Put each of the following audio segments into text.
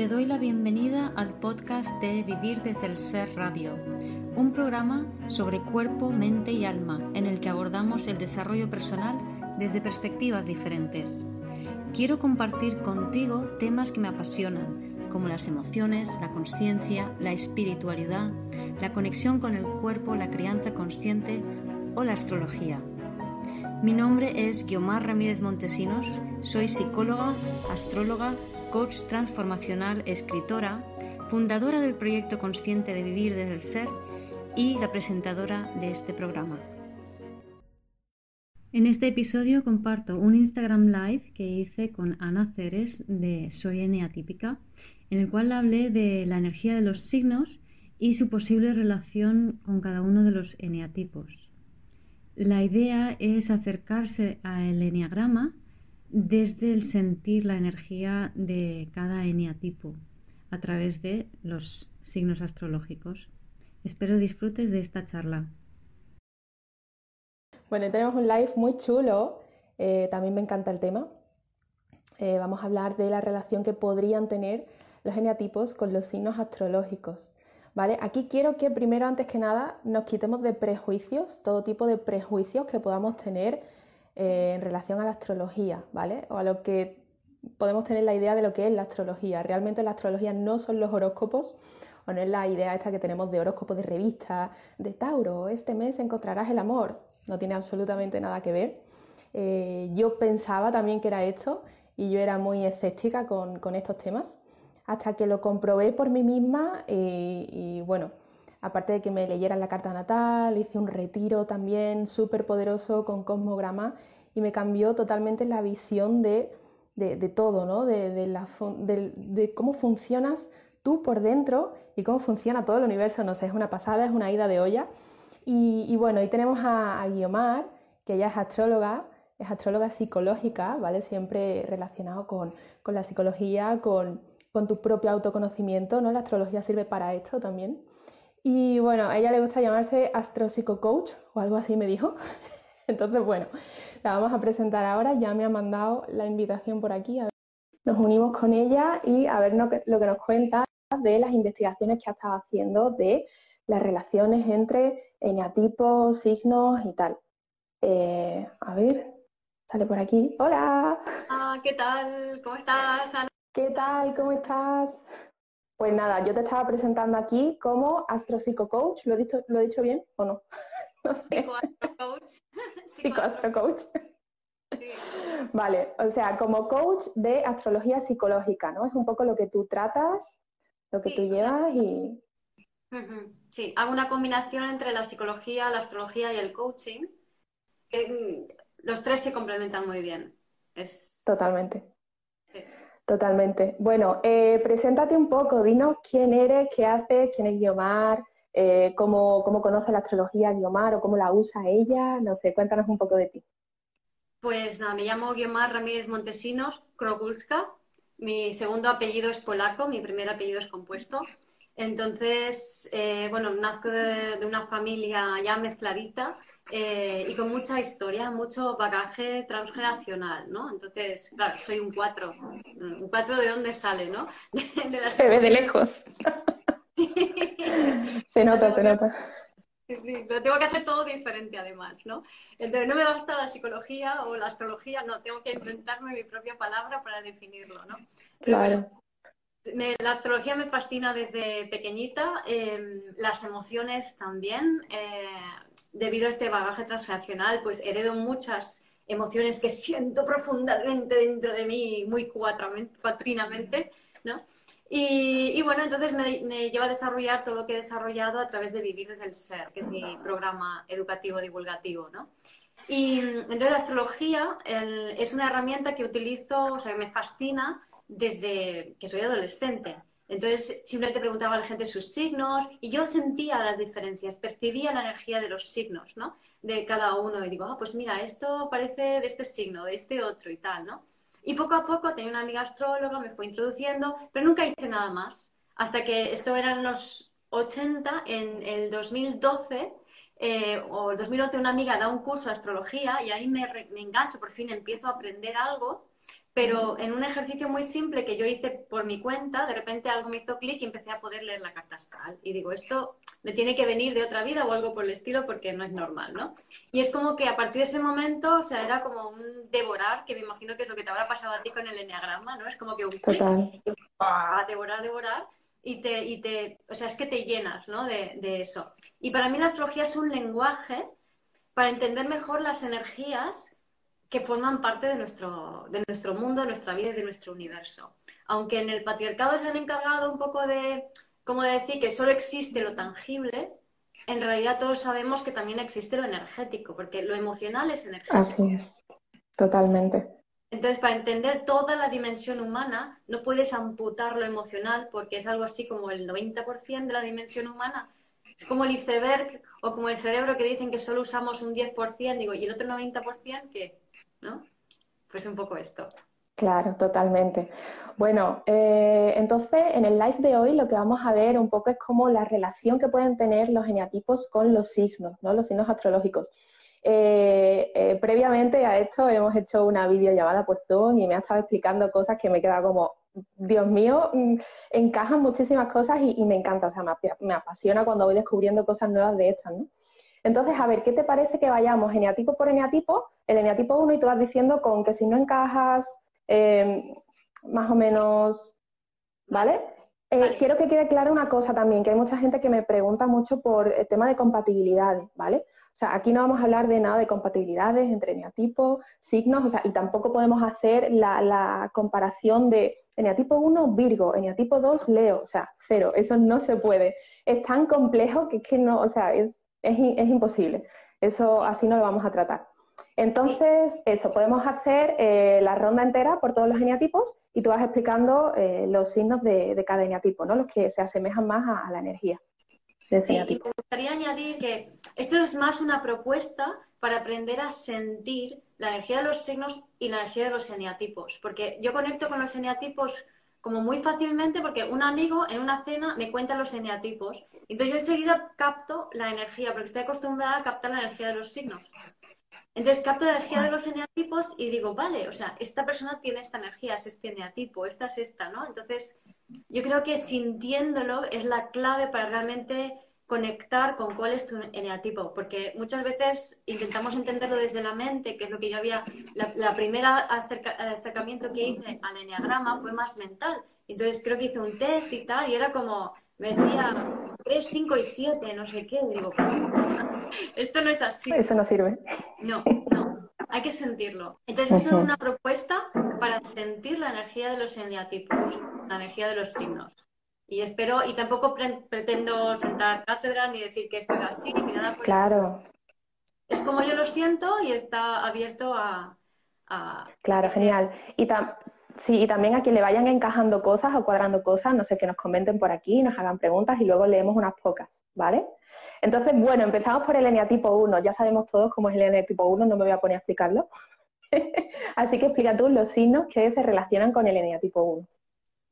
Te doy la bienvenida al podcast de Vivir desde el Ser Radio, un programa sobre cuerpo, mente y alma en el que abordamos el desarrollo personal desde perspectivas diferentes. Quiero compartir contigo temas que me apasionan, como las emociones, la conciencia, la espiritualidad, la conexión con el cuerpo, la crianza consciente o la astrología. Mi nombre es Guiomar Ramírez Montesinos, soy psicóloga, astróloga, coach transformacional, escritora, fundadora del proyecto consciente de vivir desde el ser y la presentadora de este programa. En este episodio comparto un Instagram Live que hice con Ana Ceres de Soy N Atípica, en el cual hablé de la energía de los signos y su posible relación con cada uno de los eneatipos. La idea es acercarse al eneagrama desde el sentir la energía de cada eneatipo a través de los signos astrológicos. Espero disfrutes de esta charla. Bueno, tenemos un live muy chulo, eh, también me encanta el tema. Eh, vamos a hablar de la relación que podrían tener los eneatipos con los signos astrológicos. ¿Vale? Aquí quiero que primero, antes que nada, nos quitemos de prejuicios, todo tipo de prejuicios que podamos tener eh, en relación a la astrología, ¿vale? O a lo que podemos tener la idea de lo que es la astrología. Realmente la astrología no son los horóscopos, o no es la idea esta que tenemos de horóscopos de revista, de Tauro, este mes encontrarás el amor. No tiene absolutamente nada que ver. Eh, yo pensaba también que era esto y yo era muy escéptica con, estos temas hasta que lo comprobé por mí misma y, y bueno, aparte de que me leyeran la carta natal, hice un retiro también súper poderoso con cosmograma y me cambió totalmente la visión de, todo, ¿no? De, cómo funcionas tú por dentro y cómo funciona todo el universo. No sé, es una pasada, es una ida de olla. Y, bueno, ahí tenemos a, Guiomar, que ella es astróloga, es astróloga psicológica, ¿vale? Siempre relacionado con, la psicología, con, con tu propio autoconocimiento, ¿no? La astrología sirve para esto también. Y bueno, a ella le gusta llamarse Coach o algo así me dijo. Entonces, bueno, la vamos a presentar ahora. Ya me ha mandado la invitación por aquí. Nos unimos con ella y a ver lo que nos cuenta de las investigaciones que ha estado haciendo de las relaciones entre eneatipos, signos y tal. Eh, a ver, sale por aquí. Hola. Ah, ¿qué tal? ¿Cómo estás, Ana? ¿Qué tal? ¿Cómo estás? Pues nada, yo te estaba presentando aquí como astropsicocoach. ¿Lo he dicho, ¿lo he dicho bien o no? no sé. Psicoastrocoach. Sí. Vale, o sea, como coach de astrología psicológica, ¿no? Es un poco lo que tú tratas, lo que tú llevas y... Sí, hago una combinación entre la psicología, la astrología y el coaching. Mm, los tres se complementan muy bien. Es... Totalmente. Totalmente. Bueno, eh, preséntate un poco, dinos quién eres, qué haces, quién es Guiomar, eh, cómo, conoce la astrología Guiomar o cómo la usa ella, no sé, cuéntanos un poco de ti. Pues nada, me llamo Guiomar Ramírez Montesinos Krogulska, mi segundo apellido es polaco, mi primer apellido es compuesto. Entonces, eh, bueno, nazco de, una familia ya mezcladita eh, y con mucha historia, mucho bagaje transgeneracional, ¿no? Entonces, claro, soy un cuatro. ¿Un cuatro de dónde sale, no? De, se ve de lejos. se nota, se nota. Sí, sí, pero tengo que hacer todo diferente además, ¿no? Entonces no me basta la psicología o la astrología, no, tengo que inventarme mi propia palabra para definirlo, ¿no? claro la astrología me fascina desde pequeñita, em, las emociones también. Eh, debido a este bagaje transgeneracional, pues heredo muchas emociones que siento profundamente dentro de mí, muy cuatrinamente, ¿no? Y, bueno, entonces me, lleva a desarrollar todo lo que he desarrollado a través de Vivir desde el Ser, que es mi programa educativo divulgativo, ¿no? Y entonces la astrología es una herramienta que utilizo, o sea, que me fascina desde que soy adolescente. Entonces simplemente preguntaba a la gente sus signos y yo sentía las diferencias, percibía la energía de los signos, ¿no? De cada uno y digo, ah, pues mira, esto parece de este signo, de este otro y tal, ¿no? Y poco a poco tenía una amiga astróloga, me fue introduciendo, pero nunca hice nada más. Hasta que esto eran los 80, en el 2012 eh, o el 2011 una amiga da un curso de astrología y ahí me, me engancho, por fin empiezo a aprender algo pero en un ejercicio muy simple que yo hice por mi cuenta, de repente algo me hizo clic y empecé a poder leer la carta astral. Y digo, esto me tiene que venir de otra vida o algo por el estilo porque no es normal, ¿no? Y es como que a partir de ese momento, o sea, era como un devorar, que me imagino que es lo que te habrá pasado a ti con el enneagrama, ¿no? Es como que un clic, devorar, devorar, y te, y te, o sea, es que te llenas, ¿no? De, de eso. Y para mí la astrología es un lenguaje para entender mejor las energías que forman parte de nuestro, de nuestro mundo, de nuestra vida y de nuestro universo. Aunque en el patriarcado se han encargado un poco de, como de decir que solo existe lo tangible, en realidad todos sabemos que también existe lo energético, porque lo emocional es energético. Así es, totalmente. Entonces, para entender toda la dimensión humana, no puedes amputar lo emocional porque es algo así como el 90% de la dimensión humana. Es como el iceberg o como el cerebro que dicen que solo usamos un 10%, digo, y el otro 90% que ¿no? Pues un poco esto. Claro, totalmente. Bueno, eh, entonces en el live de hoy lo que vamos a ver un poco es como la relación que pueden tener los eneatipos con los signos, ¿no? Los signos astrológicos. Eh, eh, previamente a esto hemos hecho una videollamada por Zoom y me ha estado explicando cosas que me queda como, Dios mío, mm, encajan muchísimas cosas y, me encanta, o sea, me, me, apasiona cuando voy descubriendo cosas nuevas de estas, ¿no? Entonces, a ver, ¿qué te parece que vayamos eneatipo por eneatipo? El eneatipo 1 y tú vas diciendo con que si no encajas eh, más o menos, ¿vale? Eh, quiero que quede clara una cosa también, que hay mucha gente que me pregunta mucho por el tema de compatibilidades, ¿vale? O sea, aquí no vamos a hablar de nada de compatibilidades entre eneatipos, signos, o sea, y tampoco podemos hacer la, la comparación de eneatipo 1, Virgo, eneatipo 2, Leo, o sea, cero, eso no se puede. Es tan complejo que es que no, o sea, es es, imposible. Eso así no lo vamos a tratar. Entonces, eso, podemos hacer eh, la ronda entera por todos los eneatipos y tú vas explicando eh, los signos de, cada eneatipo, ¿no? Los que se asemejan más a, la energía. De sí, y me gustaría añadir que esto es más una propuesta para aprender a sentir la energía de los signos y la energía de los eneatipos, porque yo conecto con los eneatipos como muy fácilmente porque un amigo en una cena me cuenta los eneatipos. Entonces yo enseguida capto la energía, porque estoy acostumbrada a captar la energía de los signos. Entonces capto la energía de los eneatipos y digo, vale, o sea, esta persona tiene esta energía, es este eneatipo, esta es esta, ¿no? Entonces yo creo que sintiéndolo es la clave para realmente conectar con cuál es tu eneatipo, porque muchas veces intentamos entenderlo desde la mente, que es lo que yo había, la, primera acercamiento que hice al eneagrama fue más mental. Entonces creo que hice un test y tal, y era como, me decía 3, 5 y 7, no sé qué, y digo, esto no es así. Eso no sirve. No, no, hay que sentirlo. Entonces eso es una propuesta para sentir la energía de los eneatipos, la energía de los signos. Y espero, y tampoco pretendo sentar cátedra ni decir que esto es así, ni nada por Claro. Es como yo lo siento y está abierto a. claro, genial. Y sí, y también a quien le vayan encajando cosas o cuadrando cosas, no sé, que nos comenten por aquí, nos hagan preguntas y luego leemos unas pocas, ¿vale? Entonces, bueno, empezamos por el eneatipo 1. Ya sabemos todos cómo es el eneatipo 1, no me voy a poner a explicarlo. Así que explica tú los signos que se relacionan con el eneatipo 1.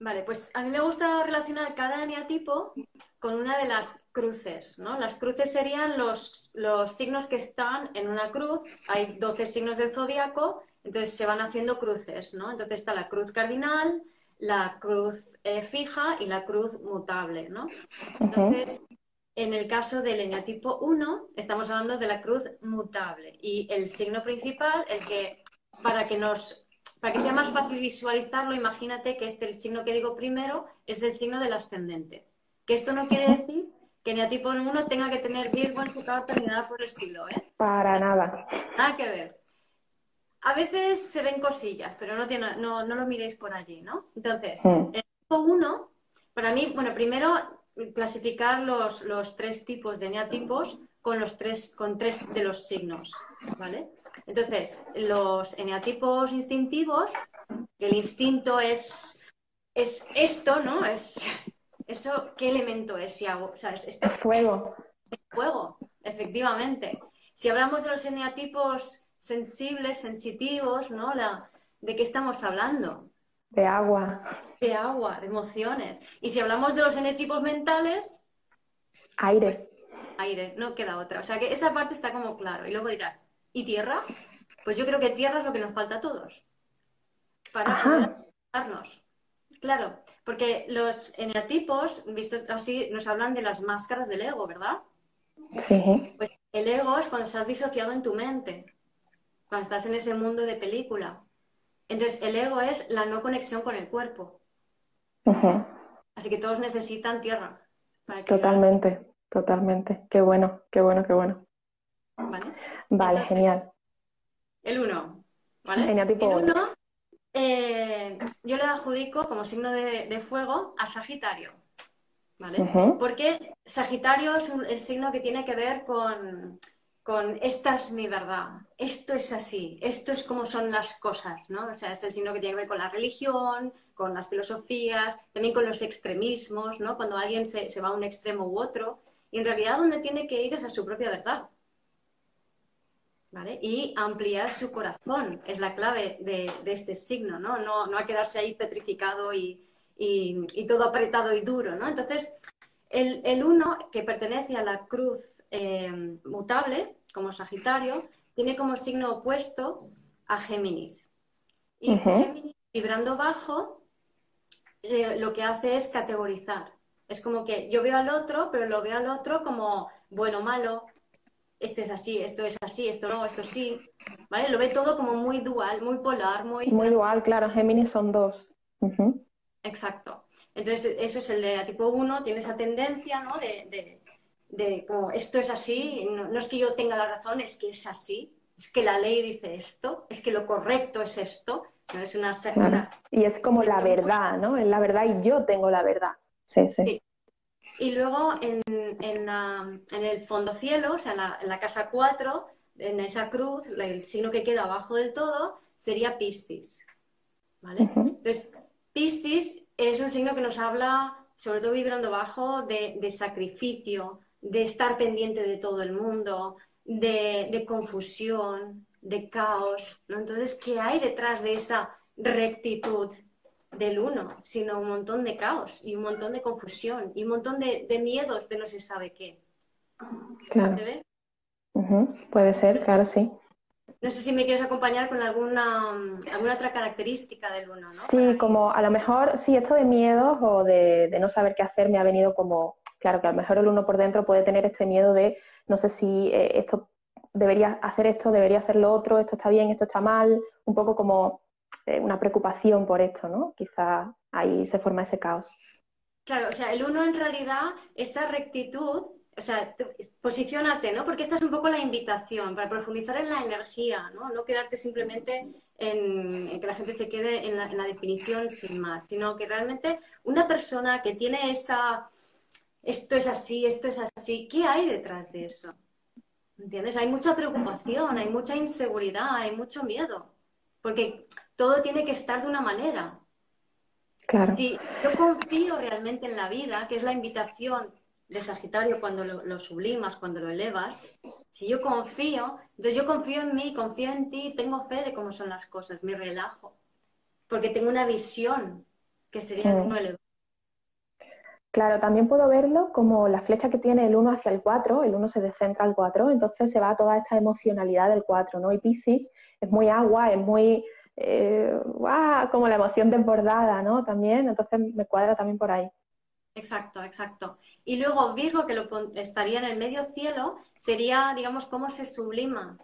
Vale, pues a mí me gusta relacionar cada eneatipo con una de las cruces, ¿no? Las cruces serían los, los signos que están en una cruz. Hay 12 signos del zodiaco, entonces se van haciendo cruces, ¿no? Entonces está la cruz cardinal, la cruz eh, fija y la cruz mutable, ¿no? Entonces, en el caso del eneatipo 1, estamos hablando de la cruz mutable y el signo principal, el que para que nos para que sea más fácil visualizarlo, imagínate que este, el signo que digo primero es el signo del ascendente. Que esto no quiere decir que ni a tipo 1 tenga que tener Virgo en su carta ni nada por el estilo, ¿eh? Para nada. Nada que ver. A veces se ven cosillas, pero no, tiene, no, no lo miréis por allí, ¿no? Entonces, el tipo 1, para mí, bueno, primero clasificar los, los tres tipos de neatipos con los tres, con tres de los signos, ¿vale? Entonces, los eneatipos instintivos, el instinto es, es esto, ¿no? Es eso, ¿qué elemento es? Si hago, es, fuego. Es fuego, efectivamente. Si hablamos de los eneatipos sensibles, sensitivos, ¿no? La, ¿De qué estamos hablando? De agua. De agua, de emociones. Y si hablamos de los eneatipos mentales... Aire. Pues, aire, no queda otra. O sea que esa parte está como claro. Y luego dirás, ¿Y tierra? Pues yo creo que tierra es lo que nos falta a todos. para poder darnos. Claro, porque los eneatipos, vistos así, nos hablan de las máscaras del ego, ¿verdad? Sí. Pues el ego es cuando estás disociado en tu mente, cuando estás en ese mundo de película. Entonces, el ego es la no conexión con el cuerpo. Así que todos necesitan tierra. Totalmente, totalmente. Qué bueno, qué bueno, qué bueno. Vale, vale genial. El 1. ¿vale? el 1 eh, yo le adjudico como signo de, fuego a Sagitario. ¿Vale? Porque Sagitario es el signo que tiene que ver con, con esta es mi verdad, esto es así, esto es como son las cosas, ¿no? O sea, es el signo que tiene que ver con la religión, con las filosofías, también con los extremismos, ¿no? Cuando alguien se, se va a un extremo u otro. Y en realidad donde tiene que ir es a su propia verdad. ¿Vale? Y ampliar su corazón es la clave de, este signo, ¿no? ¿no? No a quedarse ahí petrificado y, todo apretado y duro, ¿no? Entonces, el, uno que pertenece a la cruz eh, mutable, como Sagitario, tiene como signo opuesto a Géminis. Y Géminis, vibrando bajo, eh, lo que hace es categorizar. Es como que yo veo al otro, pero lo veo al otro como bueno, malo, este es así, esto es así, esto no, esto sí, ¿vale? Lo ve todo como muy dual, muy polar, muy... Muy dual, claro, Géminis son dos. Exacto. Entonces, eso es el de tipo 1, tiene esa tendencia, ¿no? De, de, como esto es así, no, es que yo tenga la razón, es que es así, es que la ley dice esto, es que lo correcto es esto, ¿no? Es una... Y es como la verdad, ¿no? Es la verdad y yo tengo la verdad. Sí, sí. sí. Y luego en, el fondo cielo, o sea, en la, casa 4, en esa cruz, el signo que queda abajo del todo sería Piscis. ¿Vale? Entonces, Piscis es un signo que nos habla, sobre todo vibrando bajo, de, sacrificio, de estar pendiente de todo el mundo, de, de confusión, de caos. ¿no? Entonces, ¿qué hay detrás de esa rectitud, del uno, sino un montón de caos y un montón de confusión y un montón de, miedos de no se sabe qué. Claro. Puede ser, claro, sí. No sé si me quieres acompañar con alguna, alguna otra característica del uno, ¿no? Sí, como a lo mejor, sí, esto de miedos o de, no saber qué hacer me ha venido como, claro, que a lo mejor el uno por dentro puede tener este miedo de, no sé si eh, esto debería hacer esto, debería hacer lo otro, esto está bien, esto está mal, un poco como eh, una preocupación por esto, ¿no? Quizá ahí se forma ese caos. Claro, o sea, el uno en realidad, esa rectitud, o sea, posicionate, ¿no? Porque esta es un poco la invitación para profundizar en la energía, ¿no? No quedarte simplemente en, que la gente se quede en la, en la, definición sin más, sino que realmente una persona que tiene esa, esto es así, esto es así, ¿qué hay detrás de eso? ¿Entiendes? Hay mucha preocupación, hay mucha inseguridad, hay mucho miedo. Porque todo tiene que estar de una manera. Claro. Si yo confío realmente en la vida, que es la invitación de Sagitario cuando lo, sublimas, cuando lo elevas, si yo confío, entonces yo confío en mí, confío en ti, tengo fe de cómo son las cosas, me relajo, porque tengo una visión que sería mm. elevado. Claro, también puedo verlo como la flecha que tiene el 1 hacia el 4, el 1 se descentra al 4, entonces se va toda esta emocionalidad del 4, ¿no? Y Piscis es muy agua, es muy eh, como la emoción desbordada, ¿no? También, entonces me cuadra también por ahí. Exacto, exacto. Y luego Virgo, que lo estaría en el medio cielo, sería, digamos, cómo se sublima,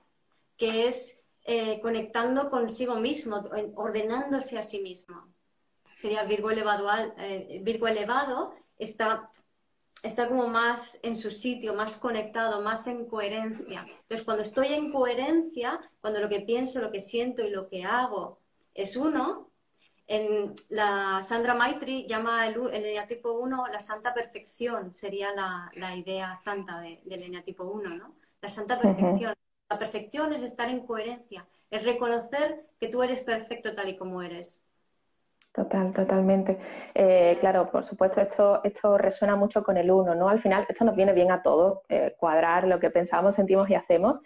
que es eh, conectando consigo mismo, ordenándose a sí mismo. Sería Virgo elevado, eh, Virgo elevado está está como más en su sitio, más conectado, más en coherencia. Entonces, cuando estoy en coherencia, cuando lo que pienso, lo que siento y lo que hago es uno, en la Sandra Maitri llama el, el tipo 1 la santa perfección, sería la, idea santa de, del tipo 1, ¿no? La santa perfección. La perfección es estar en coherencia, es reconocer que tú eres perfecto tal y como eres. Total, totalmente. Eh, claro, por supuesto, esto, esto resuena mucho con el uno, ¿no? Al final, esto nos viene bien a todos, eh, cuadrar lo que pensamos, sentimos y hacemos,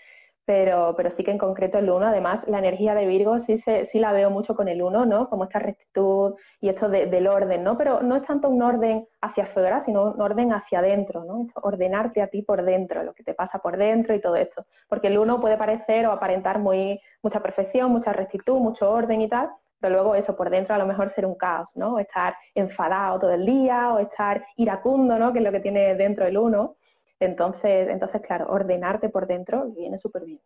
pero, pero sí que en concreto el uno, además, la energía de Virgo sí, se, sí la veo mucho con el uno, ¿no? Como esta rectitud y esto del orden, ¿no? Pero no es tanto un orden hacia afuera, sino un orden hacia adentro, ¿no? ordenarte a ti por dentro, lo que te pasa por dentro y todo esto. Porque el uno puede parecer o aparentar muy, mucha perfección, mucha rectitud, mucho orden y tal, pero luego eso, por dentro a lo mejor ser un caos, ¿no? Estar enfadado todo el día, o estar iracundo, ¿no? Que es lo que tiene dentro el uno. Entonces, entonces claro, ordenarte por dentro viene súper bien.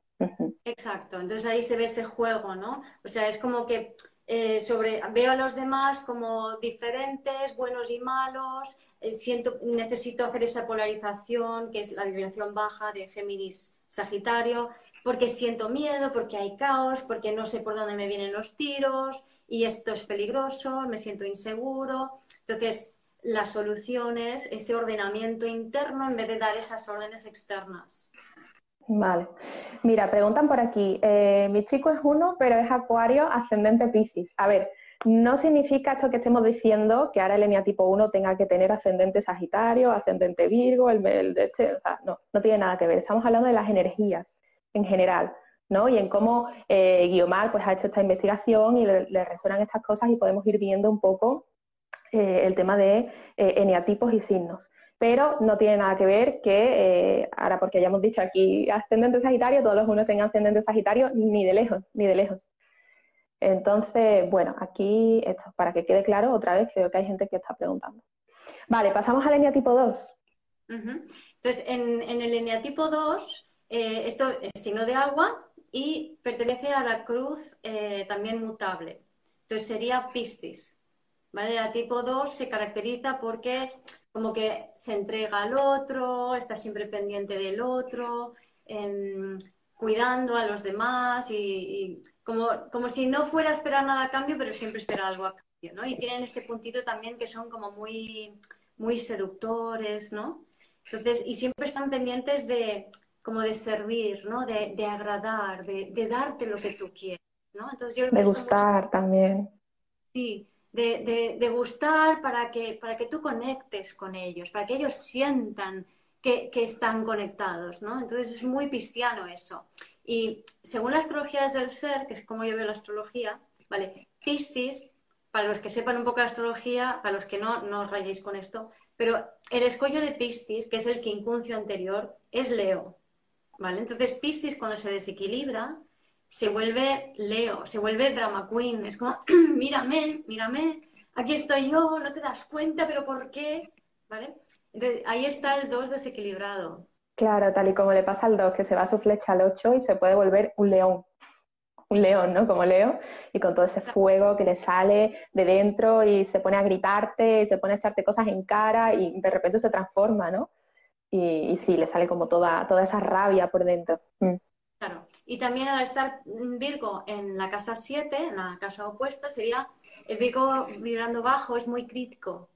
Exacto, entonces ahí se ve ese juego, ¿no? O sea, es como que eh, sobre, veo a los demás como diferentes, buenos y malos, eh, siento, necesito hacer esa polarización, que es la vibración baja de Géminis Sagitario, porque siento miedo, porque hay caos, porque no sé por dónde me vienen los tiros y esto es peligroso, me siento inseguro. Entonces, la solución es ese ordenamiento interno en vez de dar esas órdenes externas. Vale. Mira, preguntan por aquí, eh, mi chico es uno, pero es acuario ascendente Piscis. A ver, no significa esto que estemos diciendo que ahora el eneatipo 1 tenga que tener ascendente Sagitario, ascendente Virgo, el, de este, o sea, no, no tiene nada que ver. Estamos hablando de las energías en general, ¿no? Y en cómo eh, Guiomar pues, ha hecho esta investigación y le, resuenan estas cosas y podemos ir viendo un poco eh, el tema de eh, eneatipos y signos. Pero no tiene nada que ver que, ahora porque ya hemos dicho aquí ascendente Sagitario, todos los unos tengan ascendente Sagitario, ni de lejos, ni de lejos. Entonces, bueno, aquí, esto, para que quede claro, otra vez creo que hay gente que está preguntando. Vale, pasamos al eneatipo 2. Entonces, en, en el eneatipo 2, eh, esto es signo de agua y pertenece a la cruz eh, también mutable. Entonces sería Piscis. ¿vale? La tipo 2 se caracteriza porque como que se entrega al otro, está siempre pendiente del otro, em, cuidando a los demás y, como, como, si no fuera a esperar nada a cambio, pero siempre espera algo a cambio, ¿no? Y tienen este puntito también que son como muy, muy seductores, ¿no? Entonces, y siempre están pendientes de, como de servir, ¿no? De, de agradar, de, de, darte lo que tú quieres, ¿no? Entonces yo de gustar también. Sí, de, de, gustar para que, para que tú conectes con ellos, para que ellos sientan que, que, están conectados, ¿no? Entonces es muy cristiano eso. Y según la astrología del ser, que es como yo veo la astrología, ¿vale? Piscis, para los que sepan un poco de astrología, para los que no, no os rayéis con esto, pero el escollo de Piscis, que es el quincuncio anterior, es Leo. Entonces Piscis cuando se desequilibra se vuelve Leo, se vuelve drama queen, es como, mírame, mírame, aquí estoy yo, no te das cuenta, pero ¿por qué? ¿Vale? Entonces ahí está el 2 desequilibrado. Claro, tal y como le pasa al 2, que se va su flecha al 8 y se puede volver un león. Un león, ¿no? Como Leo, y con todo ese fuego que le sale de dentro y se pone a gritarte, y se pone a echarte cosas en cara y de repente se transforma, ¿no? Y, sí, le sale como toda, toda esa rabia por dentro. Mm. Claro. Y también al estar Virgo en la casa 7, en la casa opuesta, sería el Virgo vibrando bajo, es muy crítico.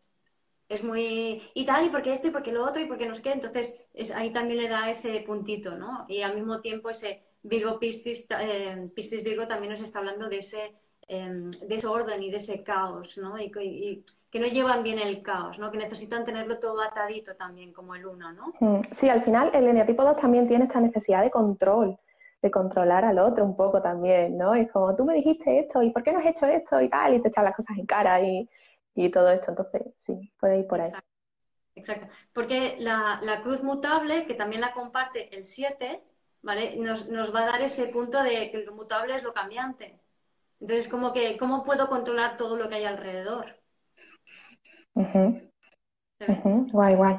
Es muy. Y tal, y porque esto, y porque lo otro, y porque no sé qué. Entonces, es, ahí también le da ese puntito, ¿no? Y al mismo tiempo, ese Virgo Piscis, eh, Piscis Virgo también nos está hablando de ese em, desorden y de ese caos, ¿no? y, que no llevan bien el caos, ¿no? Que necesitan tenerlo todo atadito también, como el uno, ¿no? Mm, sí, al final el eneatipo 2 también tiene esta necesidad de control, de controlar al otro un poco también, ¿no? Es como, tú me dijiste esto, ¿y por qué no has hecho esto? Y tal, y te echan las cosas en cara y, todo esto. Entonces, sí, puede ir por ahí. Exacto. Porque la, cruz mutable, que también la comparte el 7, ¿vale? Nos, nos va a dar ese punto de que lo mutable es lo cambiante. Entonces, como que, ¿cómo puedo controlar todo lo que hay alrededor? Guay, guay.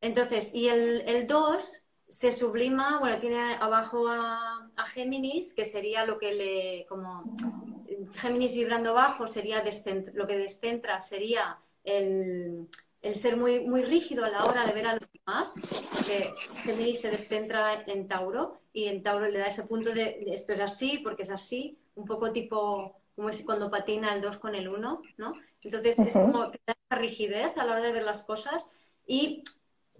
Entonces, y el 2 se sublima, bueno, tiene abajo a, Géminis, que sería lo que le, como Géminis vibrando bajo sería lo que descentra sería el, ser muy, muy rígido a la hora de ver a los demás, porque Géminis se descentra en Tauro y en Tauro le da ese punto de esto es así, porque es así, un poco tipo como es cuando patina el 2 con el 1, ¿no? Entonces es como que da rigidez a la hora de ver las cosas y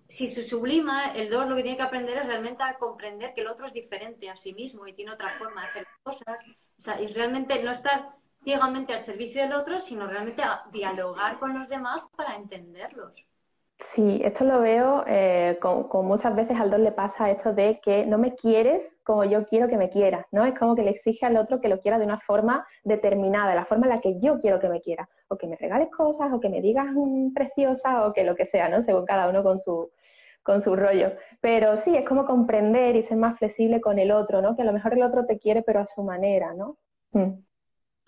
si se sublima, el 2 lo que tiene que aprender es realmente a comprender que el otro es diferente a sí mismo y tiene otra forma de hacer cosas. O sea, y realmente no estar ciegamente al servicio del otro, sino realmente a dialogar con los demás para entenderlos. Sí, esto lo veo eh, con, muchas veces al dos le pasa esto de que no me quieres como yo quiero que me quieras, ¿no? Es como que le exige al otro que lo quiera de una forma determinada, de la forma en la que yo quiero que me quiera, o que me regales cosas, o que me digas preciosa, o que lo que sea, ¿no? Según cada uno con su, con su rollo. Pero sí, es como comprender y ser más flexible con el otro, ¿no? Que a lo mejor el otro te quiere, pero a su manera, ¿no? Mm.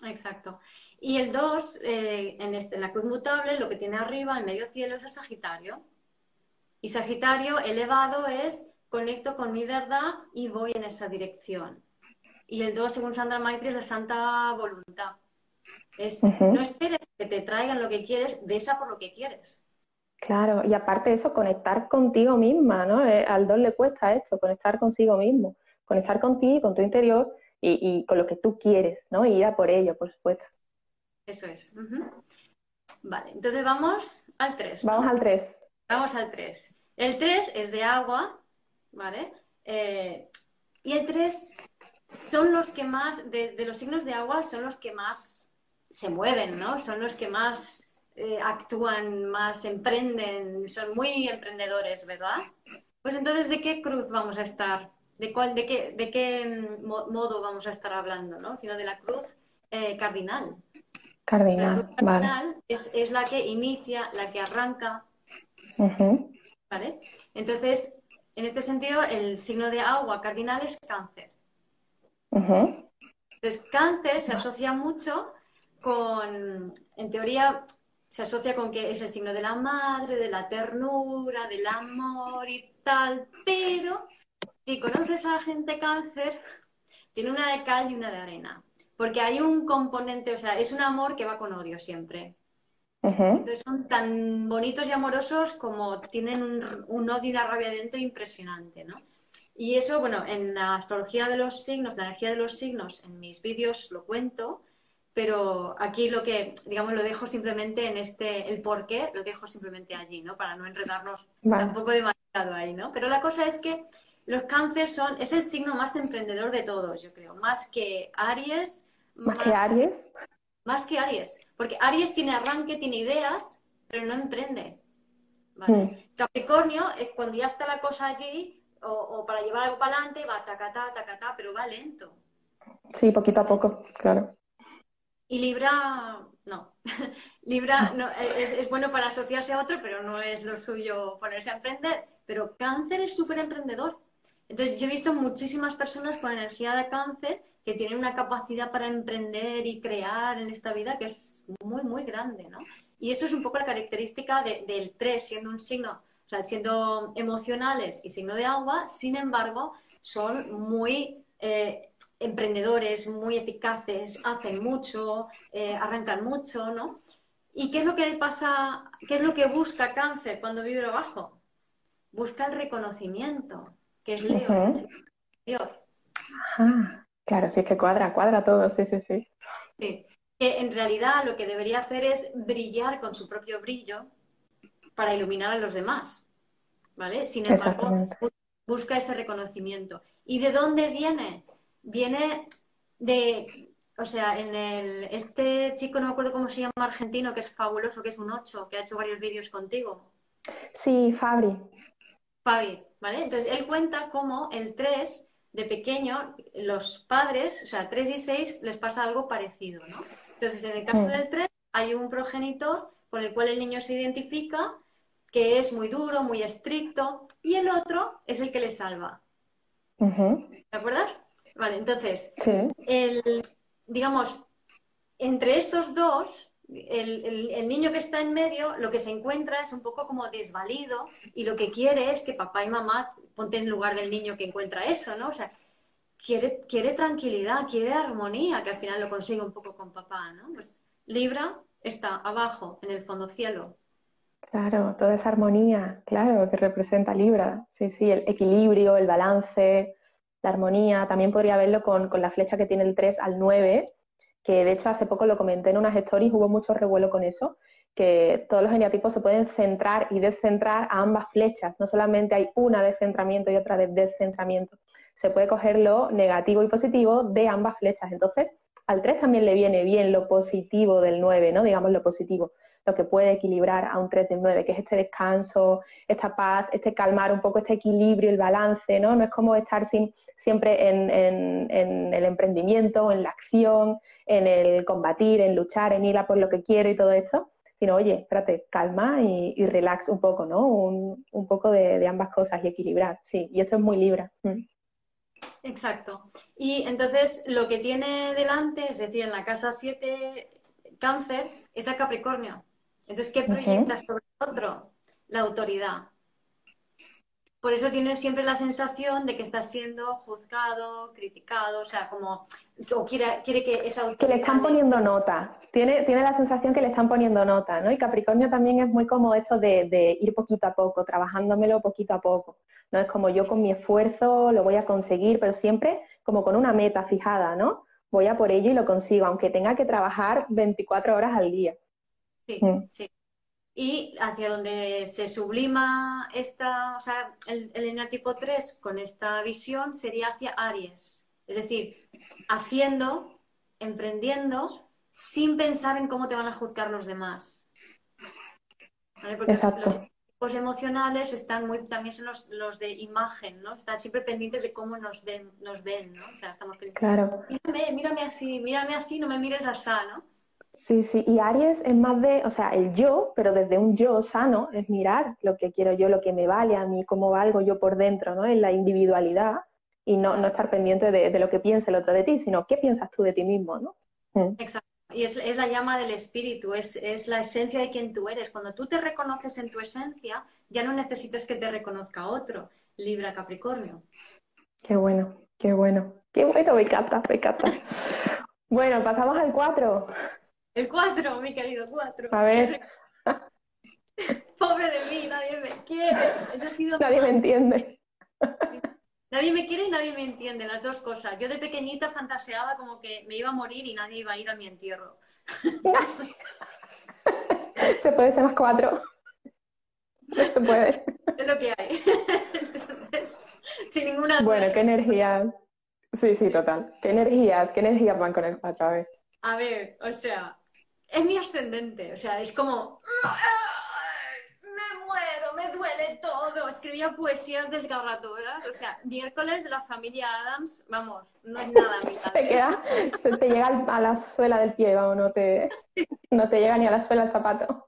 Exacto. Y el 2, eh, en, este, en la cruz mutable, lo que tiene arriba, en medio cielo, es el Sagitario. Y Sagitario elevado es conecto con mi verdad y voy en esa dirección. Y el 2, según Sandra Maitri, es la santa voluntad. Es no esperes que te traigan lo que quieres, besa por lo que quieres. Claro, y aparte de eso, conectar contigo misma, ¿no? Eh, al 2 le cuesta esto, conectar consigo mismo, conectar contigo, con tu interior y, con lo que tú quieres, ¿no? Y ir a por ello, por supuesto. Eso es. Vale, entonces vamos al 3. Vamos al 3. Vamos al 3. El 3 es de agua, ¿vale? Eh, y el 3 son los que más, de, los signos de agua, son los que más se mueven, ¿no? Son los que más eh, actúan, más emprenden, son muy emprendedores, ¿verdad? Pues entonces, ¿de qué cruz vamos a estar? ¿De, cuál, de, qué, de qué modo vamos a estar hablando, ¿no? Sino de la cruz eh, cardinal. Cardinal, la cardinal es, es, la que inicia, la que arranca, ¿vale? Entonces, en este sentido, el signo de agua cardinal es cáncer. Entonces, cáncer se asocia mucho con, en teoría, se asocia con que es el signo de la madre, de la ternura, del amor y tal, pero si conoces a la gente cáncer, tiene una de cal y una de arena, porque hay un componente, o sea, es un amor que va con odio siempre. Entonces son tan bonitos y amorosos como tienen un, un odio y una rabia dentro impresionante, ¿no? Y eso, bueno, en la astrología de los signos, la energía de los signos, en mis vídeos lo cuento, pero aquí lo que, digamos, lo dejo simplemente en este, el por qué, lo dejo simplemente allí, ¿no? Para no enredarnos tampoco demasiado ahí, ¿no? Pero la cosa es que los cánceres son, es el signo más emprendedor de todos, yo creo, más que Aries. ¿Más, que Aries? Más que Aries, porque Aries tiene arranque, tiene ideas, pero no emprende. ¿vale? Hmm. Capricornio, cuando ya está la cosa allí, o, para llevar algo para adelante, va tacatá, tacatá, pero va lento. Sí, poquito a poco, claro. Y Libra, no. Libra no, es, es, bueno para asociarse a otro, pero no es lo suyo ponerse a emprender. Pero cáncer es súper emprendedor. Entonces, yo he visto muchísimas personas con energía de cáncer que tienen una capacidad para emprender y crear en esta vida que es muy, muy grande, ¿no? Y eso es un poco la característica del 3, siendo un signo o sea, siendo emocionales y signo de agua, sin embargo, son muy eh, emprendedores, muy eficaces, hacen mucho, eh, arrancan mucho, ¿no? ¿Y qué es lo que le pasa, qué es lo que busca cáncer cuando vive abajo? Busca el reconocimiento, que es Leo, es claro, sí es que cuadra, cuadra todo, sí, sí, sí. Sí, que en realidad lo que debería hacer es brillar con su propio brillo para iluminar a los demás, ¿vale? Sin embargo, busca ese reconocimiento. ¿Y de dónde viene? Viene de, o sea, en el, este chico, no me acuerdo cómo se llama, argentino, que es fabuloso, que es un 8, que ha hecho varios vídeos contigo. Sí, Fabri. Fabi, ¿vale? Entonces, él cuenta cómo el 3, de pequeño, los padres, o sea, 3 y 6, les pasa algo parecido, ¿no? Entonces, en el caso mm. del 3, hay un progenitor con el cual el niño se identifica que es muy duro, muy estricto, y el otro es el que le salva. ¿De acuerdas? Vale, entonces, el, digamos, entre estos dos, el, niño que está en medio lo que se encuentra es un poco como desvalido y lo que quiere es que papá y mamá ponte en lugar del niño que encuentra eso, ¿no? O sea, quiere, tranquilidad, quiere armonía, que al final lo consigue un poco con papá, ¿no? Pues Libra está abajo, en el fondo cielo, Claro, toda esa armonía, claro, que representa Libra. Sí, sí, el equilibrio, el balance, la armonía. También podría verlo con, la flecha que tiene el 3 al 9, que de hecho hace poco lo comenté en unas stories, hubo mucho revuelo con eso, que todos los geniatipos se pueden centrar y descentrar a ambas flechas. No solamente hay una de centramiento y otra de descentramiento. Se puede coger lo negativo y positivo de ambas flechas. Entonces, al 3 también le viene bien lo positivo del 9, ¿no? Digamos lo positivo lo que puede equilibrar a un 3 de 9, que es este descanso, esta paz, este calmar un poco este equilibrio, el balance, ¿no? No es como estar siempre en, el emprendimiento, en la acción, en el combatir, en luchar, en ir a por lo que quiero y todo esto, sino, oye, espérate, calma y, relax un poco, ¿no? Un, poco de, ambas cosas y equilibrar, sí, y esto es muy Libra. Mm. Exacto. Y entonces lo que tiene delante, es decir, en la casa 7 cáncer, es a Capricornio. Entonces, ¿qué proyectas sobre otro? La autoridad. Por eso tiene siempre la sensación de que está siendo juzgado, criticado, o sea, como, o quiere, quiere que esa autoridad... Que le están poniendo nota, tiene, tiene la sensación que le están poniendo nota, ¿no? Y Capricornio también es muy como esto de, de ir poquito a poco, trabajándomelo poquito a poco, ¿no? Es como yo con mi esfuerzo lo voy a conseguir, pero siempre como con una meta fijada, ¿no? Voy a por ello y lo consigo, aunque tenga que trabajar 24 horas al día. Sí, mm. sí y hacia donde se sublima esta, o sea, el, el tipo 3 con esta visión sería hacia Aries. Es decir, haciendo, emprendiendo, sin pensar en cómo te van a juzgar los demás. Porque los tipos emocionales están muy, también son los, de imagen, ¿no? Están siempre pendientes de cómo nos ven, nos ven ¿no? O sea, estamos pendientes. Claro. Mírame, mírame así, mírame así, no me mires así, ¿no? Sí, sí, y Aries es más de, o sea, el yo, pero desde un yo sano, es mirar lo que quiero yo, lo que me vale a mí, cómo valgo yo por dentro, ¿no? En la individualidad y no, no estar pendiente de, lo que piense el otro de ti, sino qué piensas tú de ti mismo, ¿no? Mm. Exacto. Y es, la llama del espíritu, es, es, la esencia de quien tú eres. Cuando tú te reconoces en tu esencia, ya no necesitas que te reconozca otro. Libra Capricornio. Qué bueno, qué bueno. Qué bueno, me encanta, me encanta. bueno, pasamos al 4. El 4, mi querido 4. A ver. Pobre de mí, nadie me quiere. nadie me entiende. Nadie me quiere y nadie me entiende, las dos cosas. Yo de pequeñita fantaseaba como que me iba a morir y nadie iba a ir a mi entierro. se puede ser más cuatro. Se puede. Es lo que hay. Entonces, sin ninguna Bueno, ¿qué energías? Sí, sí, total. ¿Qué energías? ¿Qué energías van con el 4? A ver. A ver, o sea, es mi ascendente, o sea, es como, me muero, me duele todo. Escribía poesías desgarradoras, o sea, miércoles de la familia Adams, vamos, no es nada. Se queda, se te llega a la suela del pie, vamos, no te, no te llega ni a la suela el zapato.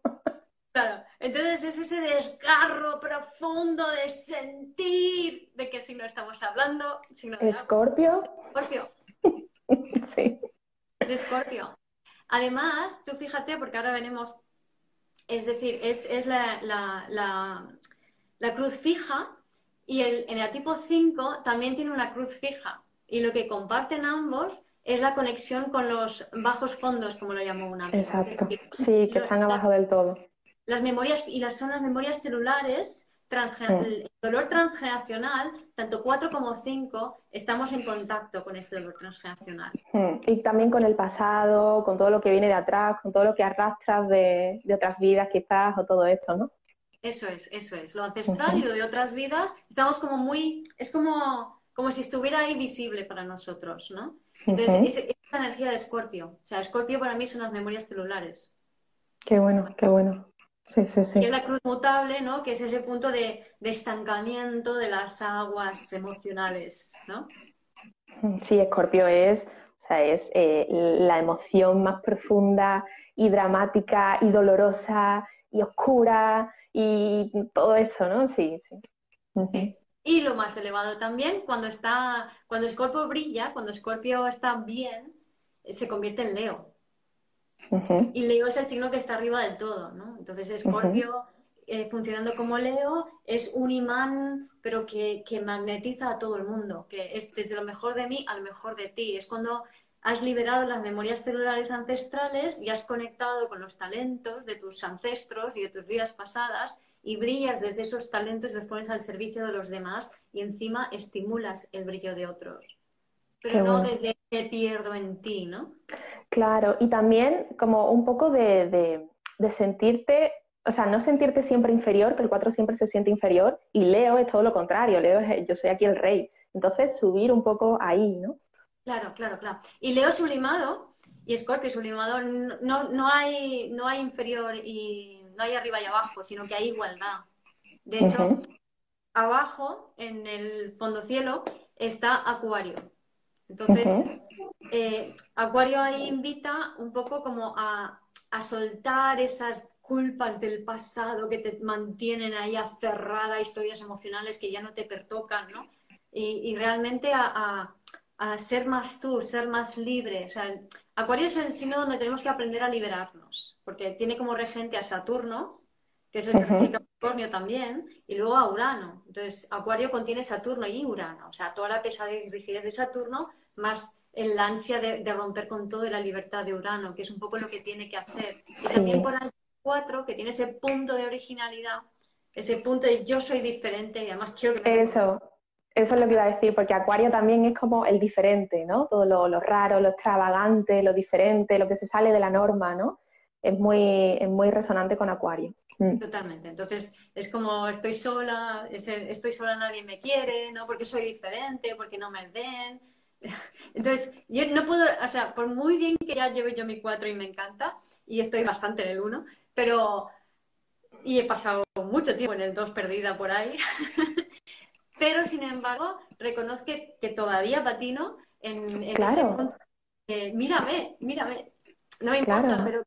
Claro, entonces es ese desgarro profundo de sentir de qué signo estamos hablando. ¿Escorpio? Escorpio. sí. De Escorpio. Además, tú fíjate, porque ahora venimos, es decir, es, la, la, cruz fija y el, en el tipo 5 también tiene una cruz fija. Y lo que comparten ambos es la conexión con los bajos fondos, como lo llamó una vez. Exacto. sí, que están abajo del todo. Las memorias, y las son las memorias celulares el dolor transgeneracional, tanto 4 como 5, estamos en contacto con este dolor transgeneracional. Y también con el pasado, con todo lo que viene de atrás, con todo lo que arrastras de, otras vidas quizás o todo esto, ¿no? Eso es, eso es. Lo ancestral y lo de otras vidas, estamos como muy, es como, como si estuviera ahí visible para nosotros, ¿no? Entonces, es, la energía de Escorpio. O sea, Escorpio para mí son las memorias celulares. Qué bueno, qué bueno. Sí, sí, sí. Y es la cruz mutable, ¿no? Que es ese punto de, estancamiento de las aguas emocionales, ¿no? Sí, Escorpio es, o sea, es eh, la emoción más profunda y dramática y dolorosa y oscura y todo eso, ¿no? Sí, sí. Y lo más elevado también, cuando está, cuando Escorpio brilla, cuando Escorpio está bien, se convierte en Leo. Y Leo es el signo que está arriba del todo, ¿no? Entonces, Escorpio, eh, funcionando como Leo, es un imán, pero que, magnetiza a todo el mundo, que es desde lo mejor de mí a lo mejor de ti. Es cuando has liberado las memorias celulares ancestrales y has conectado con los talentos de tus ancestros y de tus vidas pasadas y brillas desde esos talentos, los pones al servicio de los demás y encima estimulas el brillo de otros. Pero no desde que pierdo en ti, ¿no? Claro, y también como un poco de, sentirte, o sea, no sentirte siempre inferior, que el 4 siempre se siente inferior, y Leo es todo lo contrario, Leo es, yo soy aquí el rey. Entonces, subir un poco ahí, ¿no? Claro, claro, claro. Y Leo sublimado y Scorpio sublimado, no, no, hay, no hay inferior y no hay arriba y abajo, sino que hay igualdad. De hecho, abajo, en el fondo cielo, está Acuario. Entonces, eh, Acuario ahí invita un poco como a, soltar esas culpas del pasado que te mantienen ahí aferrada a historias emocionales que ya no te pertocan, ¿no? y, realmente a, ser más tú, ser más libre. O sea, Acuario es el signo donde tenemos que aprender a liberarnos, porque tiene como regente a Saturno, que es el que rige Capricornio también, y luego a Urano. Entonces, Acuario contiene Saturno y Urano, o sea, toda la pesadez y rigidez de Saturno, más el ansia de, romper con todo la libertad de Urano, que es un poco lo que tiene que hacer. Y también por el 4, que tiene ese punto de originalidad, ese punto de yo soy diferente y además quiero que... Eso, eso es lo que iba a decir, porque Acuario también es como el diferente, ¿no? Todo lo, raro, lo extravagante, lo diferente, lo que se sale de la norma, ¿no? Es muy, es muy resonante con Acuario. Mm. Totalmente. Entonces, es como estoy sola, estoy sola, nadie me quiere, ¿no? Porque soy diferente, porque no me ven. Entonces, yo no puedo, o sea, por muy bien que ya lleve yo mi 4 y me encanta, y estoy bastante en el 1, pero. Y he pasado mucho tiempo en el 2 perdida por ahí. pero, sin embargo, reconozco que, todavía patino en, ese punto. mírame, mírame. No me importa, pero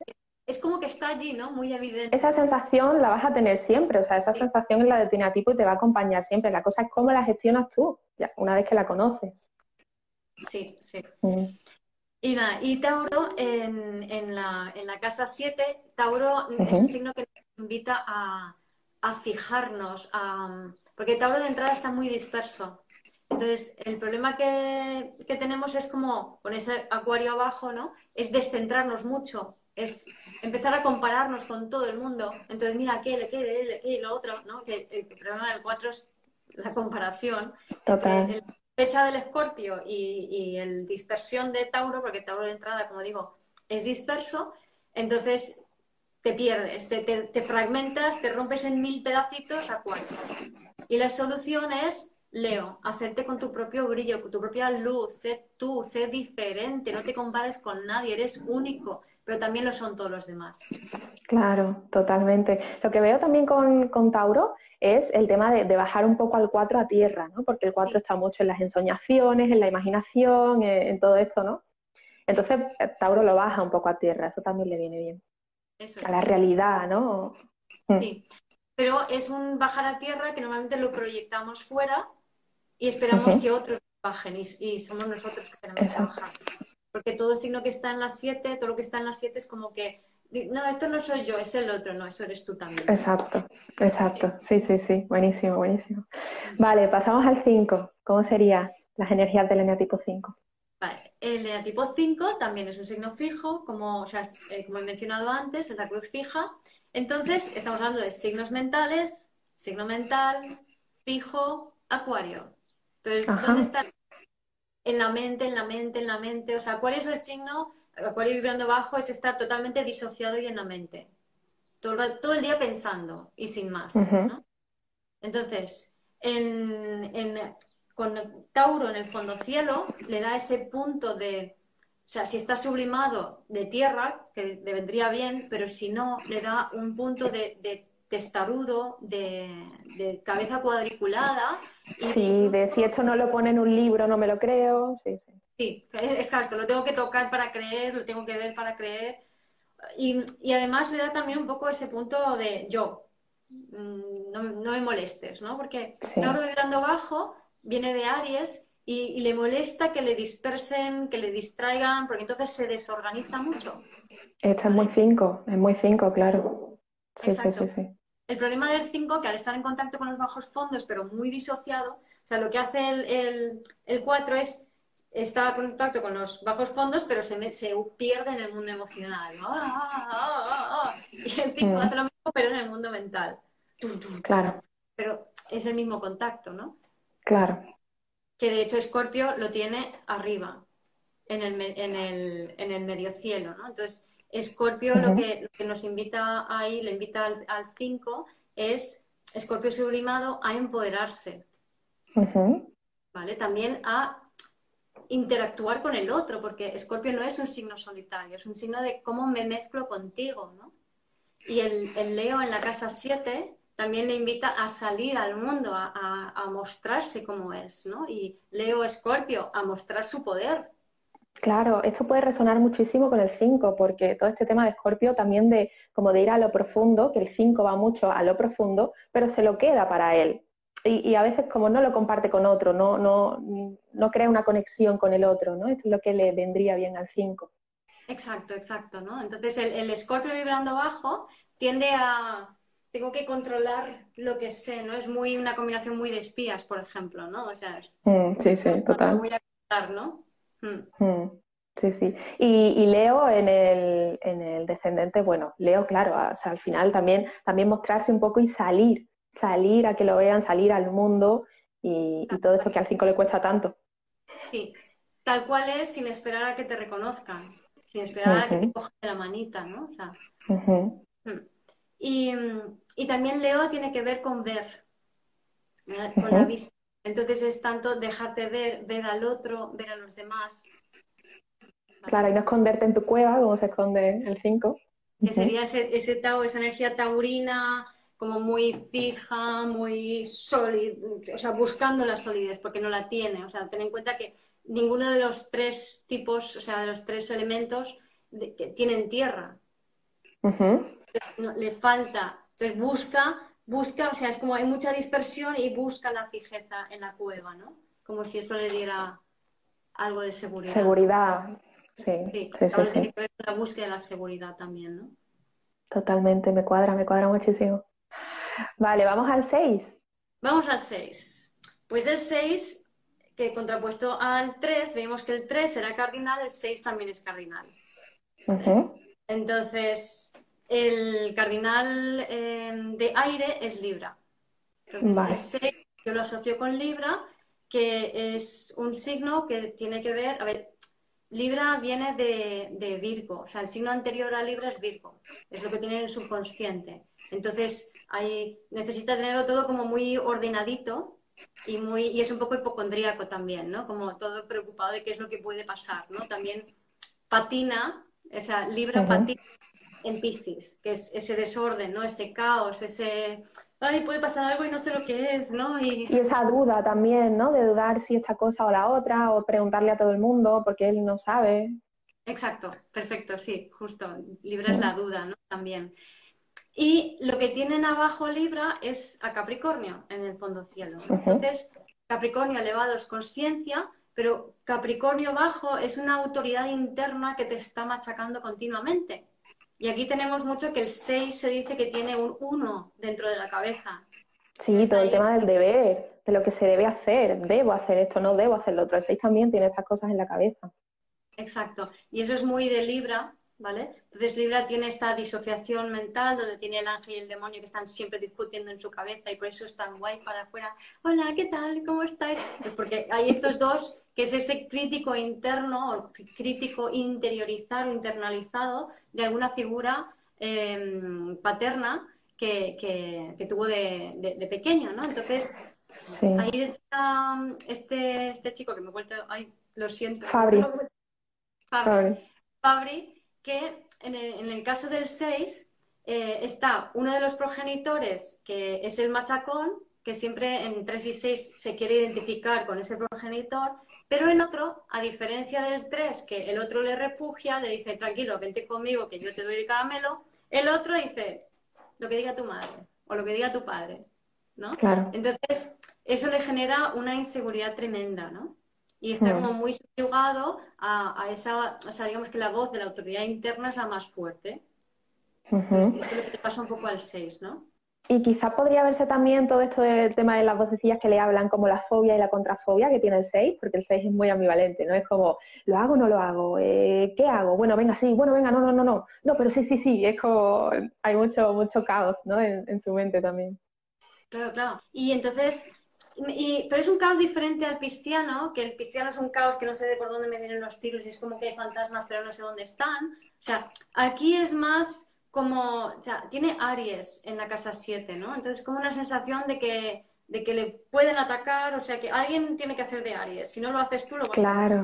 es como que está allí, ¿no? Muy evidente. Esa sensación la vas a tener siempre, o sea, esa sensación es la de tu inatipo y te va a acompañar siempre. La cosa es cómo la gestionas tú, ya, una vez que la conoces. Sí, sí. Y nada, y Tauro en, la, casa 7, Tauro es un signo que nos invita a, fijarnos, porque Tauro de entrada está muy disperso. Entonces, el problema que, tenemos es como, con ese acuario abajo, ¿no? Es descentrarnos mucho, es empezar a compararnos con todo el mundo. Entonces, mira, aquel, aquel, aquel, aquel, lo otro, ¿no? Que el problema del 4 es la comparación. Total fecha del escorpio y, el dispersión de Tauro, porque Tauro de entrada, como digo, es disperso, entonces te pierdes, te, fragmentas, te rompes en mil pedacitos a cuatro. Y la solución es, Leo, hacerte con tu propio brillo, con tu propia luz, sé tú, sé diferente, no te compares con nadie, eres único, pero también lo son todos los demás. Claro, totalmente. Lo que veo también con, con Tauro es el tema de, bajar un poco al 4 a tierra, ¿no? Porque el 4 está mucho en las ensoñaciones, en la imaginación, en, todo esto, ¿no? Entonces eh, Tauro lo baja un poco a tierra, eso también le viene bien. a la realidad, ¿no? Mm. Sí, pero es un bajar a tierra que normalmente lo proyectamos fuera y esperamos que otros bajen y, somos nosotros que tenemos que bajar. Porque todo signo que está en las 7, todo lo que está en las 7 es como que no, esto no soy yo, es el otro, no, eso eres tú también. Exacto, exacto. Sí, sí, sí, buenísimo, buenísimo. Vale, pasamos al 5. ¿Cómo sería las energías del eneatipo 5? Vale, el eneatipo 5 también es un signo fijo, como, o sea, eh, como he mencionado antes, es la cruz fija. Entonces, estamos hablando de signos mentales, signo mental, fijo, acuario. Entonces, ¿dónde está? En la mente, en la mente, en la mente. O sea, acuario es el signo Acuario vibrando bajo es estar totalmente disociado y en la mente. Todo, el día pensando y sin más. Entonces, con Tauro en el fondo cielo le da ese punto de, o sea, si está sublimado de tierra, que le vendría bien, pero si no, le da un punto de, testarudo, de, cabeza cuadriculada. sí, de si esto no lo pone en un libro, no me lo creo. Sí, sí. Sí, exacto, lo tengo que tocar para creer, lo tengo que ver para creer. Y, además le da también un poco ese punto de yo, mm, no, me molestes, ¿no? Porque Tauro vibrando bajo viene de Aries y, le molesta que le dispersen, que le distraigan, porque entonces se desorganiza mucho. Está es muy 5, es muy 5, claro. Sí, Exacto. Sí, el problema del 5, que al estar en contacto con los bajos fondos, pero muy disociado, o sea, lo que hace el, el 4 es está en contacto con los bajos fondos, pero se, se pierde en el mundo emocional. Ah, ah, ah, y el tipo mm. hace lo mismo, pero en el mundo mental. Claro. Pero es el mismo contacto, ¿no? Claro. Que de hecho Scorpio lo tiene arriba, en el, en el, en el medio cielo, ¿no? Entonces, Scorpio lo, que, nos invita ahí, le invita al 5, es Scorpio sublimado a empoderarse. ¿Vale? También a interactuar con el otro, porque Escorpio no es un signo solitario, es un signo de cómo me mezclo contigo, ¿no? Y el, Leo en la casa 7 también le invita a salir al mundo, a, mostrarse como es, ¿no? Y Leo Escorpio a mostrar su poder. Claro, esto puede resonar muchísimo con el 5, porque todo este tema de Escorpio también de como de ir a lo profundo, que el 5 va mucho a lo profundo, pero se lo queda para él. Y, a veces como no lo comparte con otro, no, no, no crea una conexión con el otro, ¿no? Esto es lo que le vendría bien al 5. Exacto, exacto, ¿no? Entonces el, el escorpio vibrando bajo tiende a, tengo que controlar lo que sé, ¿no? Es muy una combinación muy de espías, por ejemplo, ¿no? O sea, mm, sí, sí, total. Voy a contar, ¿no? Mm. Mm, sí, sí. Y, Leo en el, en el descendente, bueno, Leo, claro, o sea, al final también, también mostrarse un poco y salir, salir a que lo vean, salir al mundo y, todo esto que al 5 le cuesta tanto. Sí, tal cual es sin esperar a que te reconozcan sin esperar a que te cojan de la manita, ¿no? O sea, mm. y, también Leo tiene que ver con ver, con la vista. Entonces es tanto dejarte ver, ver al otro, ver a los demás. Claro, y no esconderte en tu cueva como se esconde el 5. Que sería ese, ese tau, esa energía taurina, como muy fija, muy sólida, o sea, buscando la solidez, porque no la tiene. O sea, ten en cuenta que ninguno de los tres tipos, o sea, de los tres elementos que tienen tierra. le falta. Entonces busca, busca, o sea, es como hay mucha dispersión y busca la fijeza en la cueva, ¿no? Como si eso le diera algo de seguridad. Seguridad, sí. Sí, sí, sí, tiene que ver con la búsqueda de la seguridad también, ¿no? Totalmente, me cuadra, me cuadra muchísimo. Vale, vamos al 6. Vamos al 6. Pues el 6 que contrapuesto al 3, vemos que el 3 será cardinal, el 6 también es cardinal. Entonces, el cardinal em, de aire es Libra. Entonces, el 6 yo lo asocio con Libra, que es un signo que tiene que ver, a ver, Libra viene de, de, Virgo, o sea, el signo anterior a Libra es Virgo, es lo que tiene el subconsciente. Entonces, ahí necesita tenerlo todo como muy ordenadito y, muy, y es un poco hipocondríaco también, ¿no? Como todo preocupado de qué es lo que puede pasar, ¿no? También patina, esa Libra patina en Piscis, que es ese desorden, ¿no? Ese caos, ese... Ay, puede pasar algo y no sé lo que es, ¿no? Y... esa duda también, ¿no? De dudar si esta cosa o la otra, o preguntarle a todo el mundo porque él no sabe. Exacto, perfecto, sí, justo. Libra es la duda, ¿no? También. Y lo que tienen abajo Libra es a Capricornio en el fondo cielo. Entonces, Capricornio elevado es conciencia, pero Capricornio bajo es una autoridad interna que te está machacando continuamente. Y aquí tenemos mucho que el 6 se dice que tiene un 1 dentro de la cabeza. Sí, todo el tema del deber, de lo que se debe hacer. Debo hacer esto, no debo hacer lo otro. El 6 también tiene estas cosas en la cabeza. Exacto. Y eso es muy de Libra, ¿vale? Entonces Libra tiene esta disociación mental donde tiene el ángel y el demonio que están siempre discutiendo en su cabeza y por eso es tan guay para afuera. Hola, ¿qué tal? ¿Cómo estáis? Pues porque hay estos dos, que es ese crítico interno o crítico interiorizado, internalizado de alguna figura em, paterna que, que, tuvo de, pequeño, ¿no? Entonces, ahí decía este, este chico que me he vuelto, ay, lo siento. Fabri. Fabri. Fabri que en el, caso del 6 eh, está uno de los progenitores, que es el machacón, que siempre en 3 y 6 se quiere identificar con ese progenitor, pero el otro, a diferencia del 3, que el otro le refugia, le dice, tranquilo, vente conmigo, que yo te doy el caramelo, el otro dice, lo que diga tu madre o lo que diga tu padre, ¿no? Entonces, eso le genera una inseguridad tremenda, ¿no? Y está como muy subyugado a, esa, o sea, digamos que la voz de la autoridad interna es la más fuerte. Entonces, eso es lo que le pasa un poco al 6, ¿no? Y quizás podría verse también todo esto del tema de las vocecillas que le hablan, como la fobia y la contrafobia que tiene el 6, porque el 6 es muy ambivalente, ¿no? Es como, ¿lo hago o no lo hago? Eh, ¿Qué hago? Bueno, venga, sí, bueno, venga, no, no, no, no. No, pero sí, sí, sí, es como, hay mucho, mucho caos, ¿no? En, en su mente también. Claro, claro. Y entonces, pero es un caos diferente al pistiano, que el pistiano es un caos que no sé de por dónde me vienen los tiros y es como que hay fantasmas pero no sé dónde están. O sea, aquí es más como, o sea, tiene Aries en la casa 7, ¿no? Entonces como una sensación de que, de que le pueden atacar, o sea, que alguien tiene que hacer de Aries. Si no lo haces tú, lo vas claro.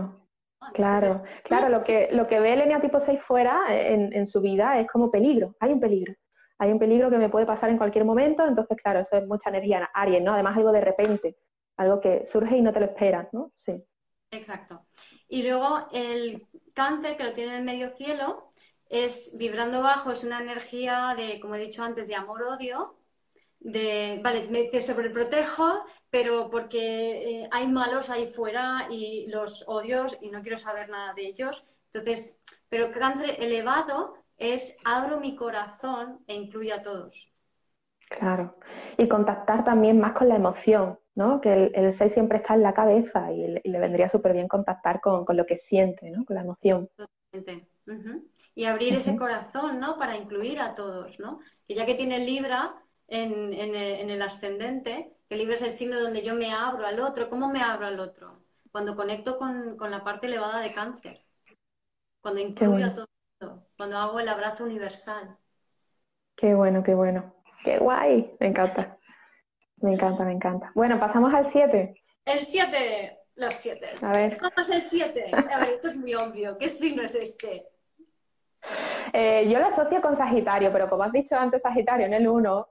a hacer. Claro, claro, lo que, lo que ve el eneatipo 6 fuera en, en su vida es como peligro, hay un peligro hay un peligro que me puede pasar en cualquier momento, entonces, claro, eso es mucha energía Aries, ¿no? Además, algo de repente, algo que surge y no te lo esperas, ¿no? Sí. Exacto. Y luego el cáncer, que lo tiene en el medio cielo, es vibrando bajo, es una energía de, como he dicho antes, de amor-odio, de, vale, me, te sobreprotejo, pero porque eh, hay malos ahí fuera y los odios y no quiero saber nada de ellos. Entonces, pero cáncer elevado es abro mi corazón e incluye a todos. Claro. Y contactar también más con la emoción, ¿no? Que el, el 6 siempre está en la cabeza y, le vendría súper bien contactar con, lo que siente, ¿no? Con la emoción. Totalmente. Y abrir ese corazón, ¿no? Para incluir a todos, ¿no? Que ya que tiene Libra en, en el ascendente, que Libra es el signo donde yo me abro al otro. ¿Cómo me abro al otro? Cuando conecto con, la parte elevada de cáncer. Cuando incluyo a todo. Cuando hago el abrazo universal. Qué bueno, qué bueno. Qué guay. Me encanta. Me encanta, me encanta. Bueno, pasamos al 7. El 7. Los 7. A ver. ¿Cómo es el 7? A ver, esto es muy obvio. ¿Qué signo es este? Eh, yo lo asocio con Sagitario, pero como has dicho antes, Sagitario en el 1,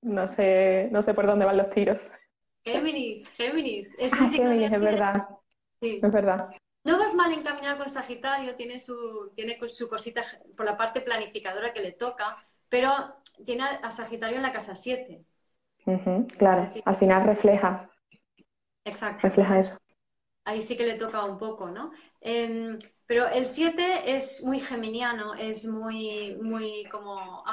no sé, no sé por dónde van los tiros. Géminis, Géminis. Es ah, Géminis, es verdad. Sí. Es verdad. No vas mal encaminado con Sagitario, tiene su, tiene su cosita por la parte planificadora que le toca, pero tiene a Sagitario en la casa 7. claro, al final refleja. Exacto. Refleja eso. Ahí sí que le toca un poco, ¿no? Em, pero el 7 es muy geminiano, es muy, muy como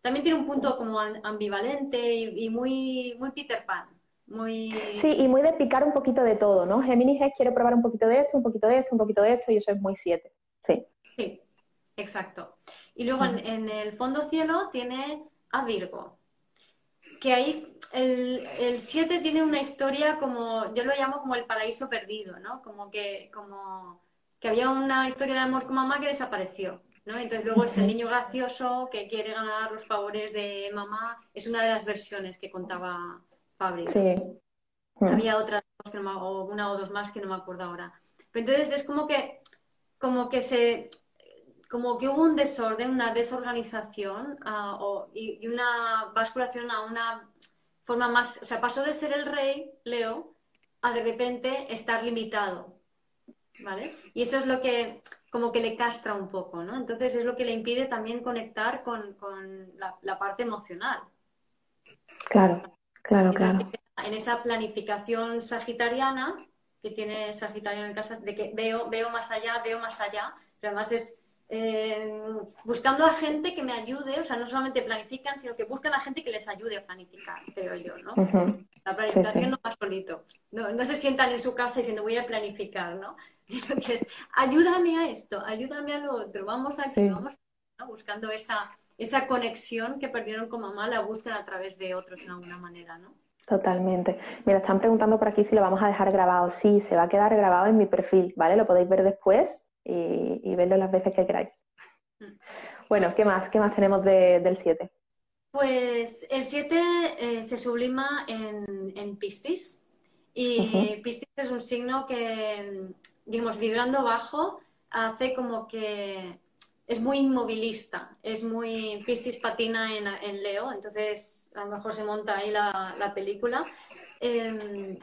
también tiene un punto como ambivalente y, muy, muy Peter Pan. Muy... Sí, y muy de picar un poquito de todo, ¿no? Géminis es quiere probar un poquito de esto, un poquito de esto, un poquito de esto, y eso es muy siete. Sí. Sí, exacto. Y luego en, el fondo cielo tiene a Virgo, que ahí el 7 tiene una historia como, yo lo llamo como el paraíso perdido, ¿no? Como que, como que había una historia de amor con mamá que desapareció. Entonces luego es el niño gracioso que quiere ganar los favores de mamá. Es una de las versiones que contaba Fabri. Sí. Había otras, o una o dos más que no me acuerdo ahora. Pero entonces es como que, como que se, como que hubo un desorden, una desorganización ah, y, una basculación a una forma más, o sea, pasó de ser el rey, Leo, a de repente estar limitado, ¿vale? Y eso es lo que como que le castra un poco, ¿no? Entonces es lo que le impide también conectar con, la, parte emocional. Claro, claro, claro. En esa planificación sagitariana que tiene Sagitario en casa, de que veo, veo más allá, veo más allá, pero además es eh, buscando a gente que me ayude, o sea, no solamente planifican, sino que buscan a gente que les ayude a planificar, creo yo, ¿no? La planificación no va solito, no, no se sientan en su casa diciendo voy a planificar, ¿no? que es ayúdame a esto, ayúdame a lo otro, vamos aquí, vamos buscando esa, esa conexión que perdieron con mamá, la buscan a través de otros de alguna manera, ¿no? Totalmente. Mira, están preguntando por aquí si lo vamos a dejar grabado. Sí, se va a quedar grabado en mi perfil, ¿vale? Lo podéis ver después y, verlo las veces que queráis. Mm. Bueno, ¿qué más? ¿Qué más tenemos del 7? Pues el 7 eh, se sublima en, en Piscis y Piscis es un signo que digamos, vibrando bajo, hace como que es muy inmovilista, es muy pistis patina en, Leo, entonces a lo mejor se monta ahí la, película. Em,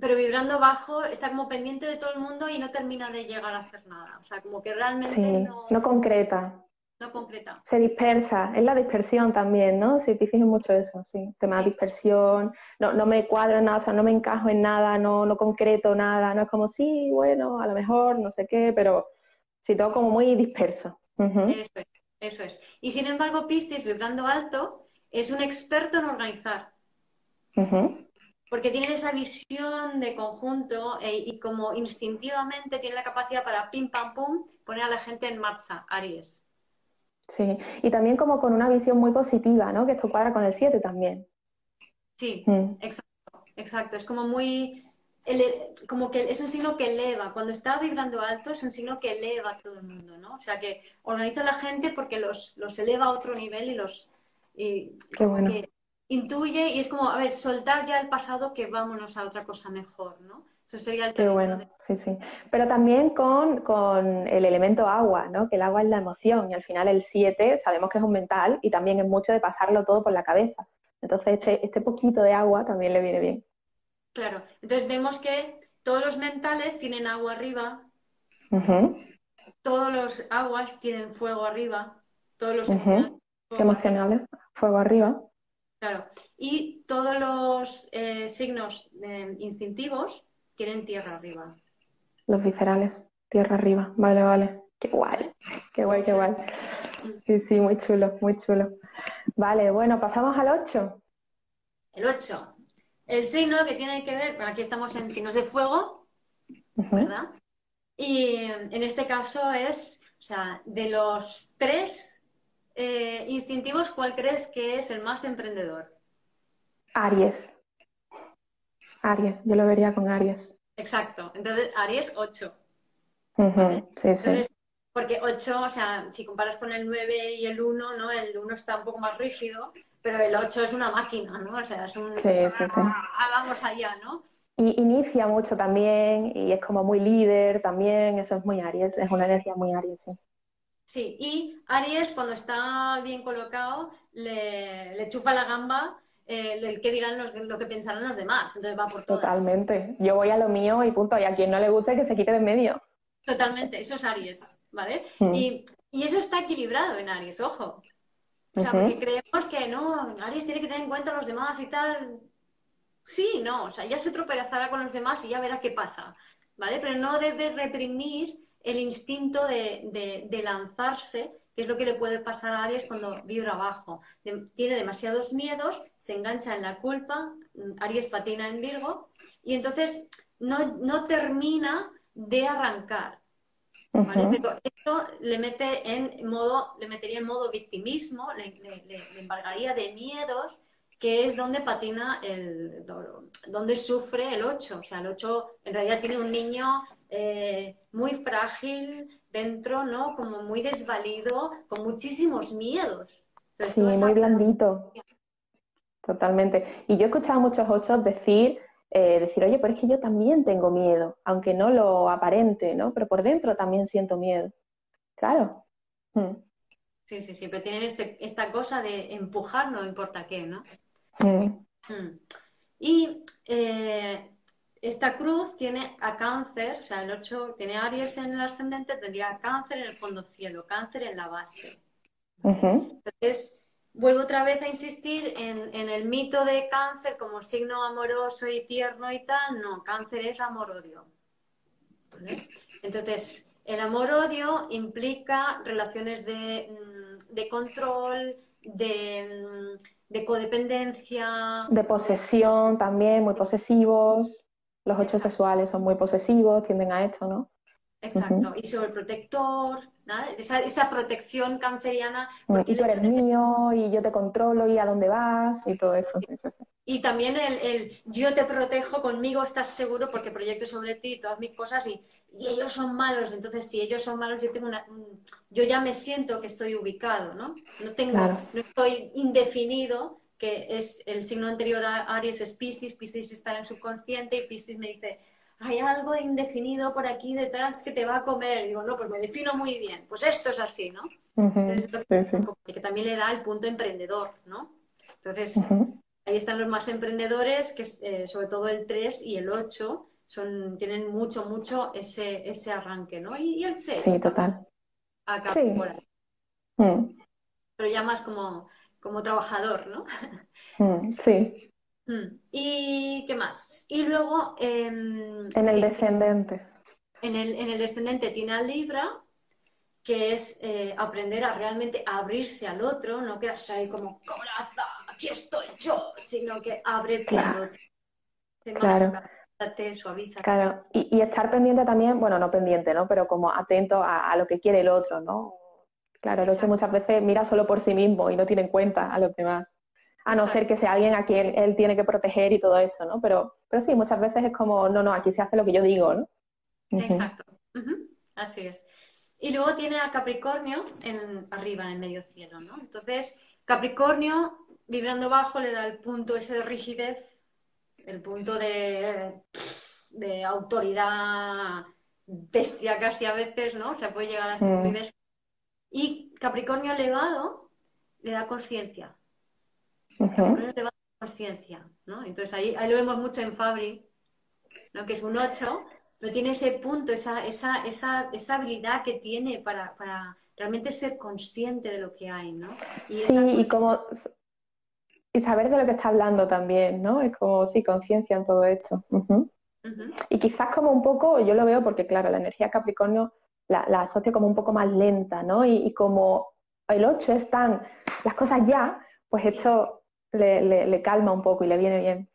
pero vibrando bajo está como pendiente de todo el mundo y no termina de llegar a hacer nada. O sea, como que realmente no, no concreta. No concreta. Se dispersa, es la dispersión también, ¿no? Si te fijas mucho eso, sí. Tema de dispersión, no, no me cuadro en nada, o sea, no me encajo en nada, no, no concreto nada, no es como, sí, bueno, a lo mejor, no sé qué, pero sí, todo como muy disperso. Eso es, eso es. Y sin embargo, Piscis, vibrando alto, es un experto en organizar. Porque tiene esa visión de conjunto e, y como instintivamente tiene la capacidad para pim pam pum poner a la gente en marcha, Aries. Sí, y también como con una visión muy positiva, ¿no? Que esto cuadra con el 7 también. Sí, mm. exacto, exacto. Es como muy, como que es un signo que eleva. Cuando está vibrando alto es un signo que eleva a todo el mundo, ¿no? O sea, que organiza a la gente porque los, los eleva a otro nivel y los... Y que intuye y es como, a ver, soltar ya el pasado que vámonos a otra cosa mejor, ¿no? Eso sería el Qué bueno, sí, sí. Pero también con, con, el elemento agua, ¿no? Que el agua es la emoción y al final el 7 sabemos que es un mental y también es mucho de pasarlo todo por la cabeza. Entonces este, este poquito de agua también le viene bien. Claro, entonces vemos que todos los mentales tienen agua arriba, todos los aguas tienen fuego arriba, todos los emocionales, fuego arriba. Claro. Y todos los eh, signos eh, instintivos tienen tierra arriba. Los viscerales, tierra arriba. Vale, vale. Qué guay, qué guay, qué guay. Sí, sí, muy chulo, muy chulo. Vale, bueno, pasamos al 8. El 8. El signo que tiene que ver, aquí estamos en signos de fuego, ¿verdad? Y en este caso es, o sea, de los tres eh, instintivos, ¿cuál crees que es el más emprendedor? Aries. Aries, yo lo vería con Aries. Exacto. Entonces, Aries 8. Sí, sí. Porque 8, o sea, si comparas con el 9 y el 1, ¿no? El 1 está un poco más rígido, pero el 8 es una máquina, ¿no? O sea, es un... Sí, sí, sí. Ah, vamos allá, ¿no? Y inicia mucho también y es como muy líder también, eso es muy Aries, es una energía muy Aries, sí. Sí, y Aries cuando está bien colocado le, le chufa la gamba eh, el que dirán los, lo que pensarán los demás, entonces va por todas. Totalmente, yo voy a lo mío y punto, y a quien no le guste que se quite de en medio. Totalmente, eso es Aries, ¿vale? Mm. Y, y, eso está equilibrado en Aries, ojo. O sea, porque creemos que no, Aries tiene que tener en cuenta a los demás y tal. Sí, no, o sea, ya se tropezará con los demás y ya verá qué pasa, ¿vale? Pero no debe reprimir el instinto de, de, lanzarse, que es lo que le puede pasar a Aries cuando vibra abajo. tiene demasiados miedos, se engancha en la culpa, Aries patina en Virgo, y entonces no, no termina de arrancar. Pero esto le mete en modo, le metería en modo victimismo, le, le, embargaría de miedos, que es donde patina el donde sufre el 8. O sea, el 8 en realidad tiene un niño eh, muy frágil dentro, ¿no? Como muy desvalido, con muchísimos miedos. sí, muy blandito. Totalmente. Y yo he escuchado a muchos ocho decir eh, decir, oye, pero es que yo también tengo miedo, aunque no lo aparente, ¿no? Pero por dentro también siento miedo. Claro. Hmm. Sí, sí, sí, pero tienen este, esta cosa de empujar, no importa qué, ¿no? Hmm. Hmm. Y eh, esta cruz tiene a cáncer, o sea, el 8 tiene Aries en el ascendente, tendría cáncer en el fondo cielo, cáncer en la base. Entonces, vuelvo otra vez a insistir en, el mito de cáncer como signo amoroso y tierno y tal. No, cáncer es amor-odio. Entonces, el amor-odio implica relaciones de, mm, control, de, mm, de, codependencia. De posesión también, muy posesivos. Los ocho sexuales son muy posesivos, tienden a esto, ¿no? Exacto. Y sobre el protector, esa, esa, protección canceriana. y tú eres mío, y yo te controlo, y a dónde vas, y todo eso. Y también el, el, yo te protejo, conmigo estás seguro porque proyecto sobre ti todas mis cosas y, y, ellos son malos. Entonces, si ellos son malos, yo tengo una, yo ya me siento que estoy ubicado, ¿no? No tengo, no estoy indefinido, que es el signo anterior a Aries es Piscis, Piscis está en el subconsciente y Piscis me dice, hay algo indefinido por aquí detrás que te va a comer. digo, no, pues me defino muy bien. Pues esto es así, ¿no? Entonces, que también le da el punto emprendedor, ¿no? Entonces, ahí están los más emprendedores, que eh, sobre todo el 3 y el 8 son, tienen mucho, mucho ese, ese arranque, ¿no? Y, el 6. Sí, total. Acá por ahí. Mm. Pero ya más como, como trabajador, ¿no? Mm, sí. Mm. ¿Y qué más? Y luego... Em, en el descendente. En el, en el, descendente tiene a Libra, que es eh, aprender a realmente abrirse al otro, no quedarse ahí como coraza, aquí estoy yo, sino que ábrete claro. al otro. claro. suaviza. Claro, y, estar pendiente también, bueno, no pendiente, ¿no? Pero como atento a, lo que quiere el otro, ¿no? Claro, el otro muchas veces mira solo por sí mismo y no tiene en cuenta a los demás a no ser que sea alguien a quien él tiene que proteger y todo esto, ¿no? Pero, pero sí, muchas veces es como, no, no, aquí se hace lo que yo digo, ¿no? Exacto, así es. Y luego tiene a Capricornio en, arriba, en el medio cielo, ¿no? Entonces, Capricornio, vibrando bajo, le da el punto ese de rigidez, el punto de, de autoridad bestia casi a veces, ¿no? O sea, puede llegar a ser muy mm. Y Capricornio elevado le da conciencia, te va conciencia, ¿no? Entonces ahí, ahí, lo vemos mucho en Fabri, ¿no? que es un 8, pero tiene ese punto, esa, esa, esa, esa habilidad que tiene para, para, realmente ser consciente de lo que hay, ¿no? Y sí, y como... y saber de lo que está hablando también, ¿no? Es como, sí, conciencia en todo esto. Y quizás como un poco, yo lo veo porque, claro, la energía Capricornio la, asocio como un poco más lenta, ¿no? Y, como el 8 están las cosas ya, pues esto le, calma un poco y le viene bien.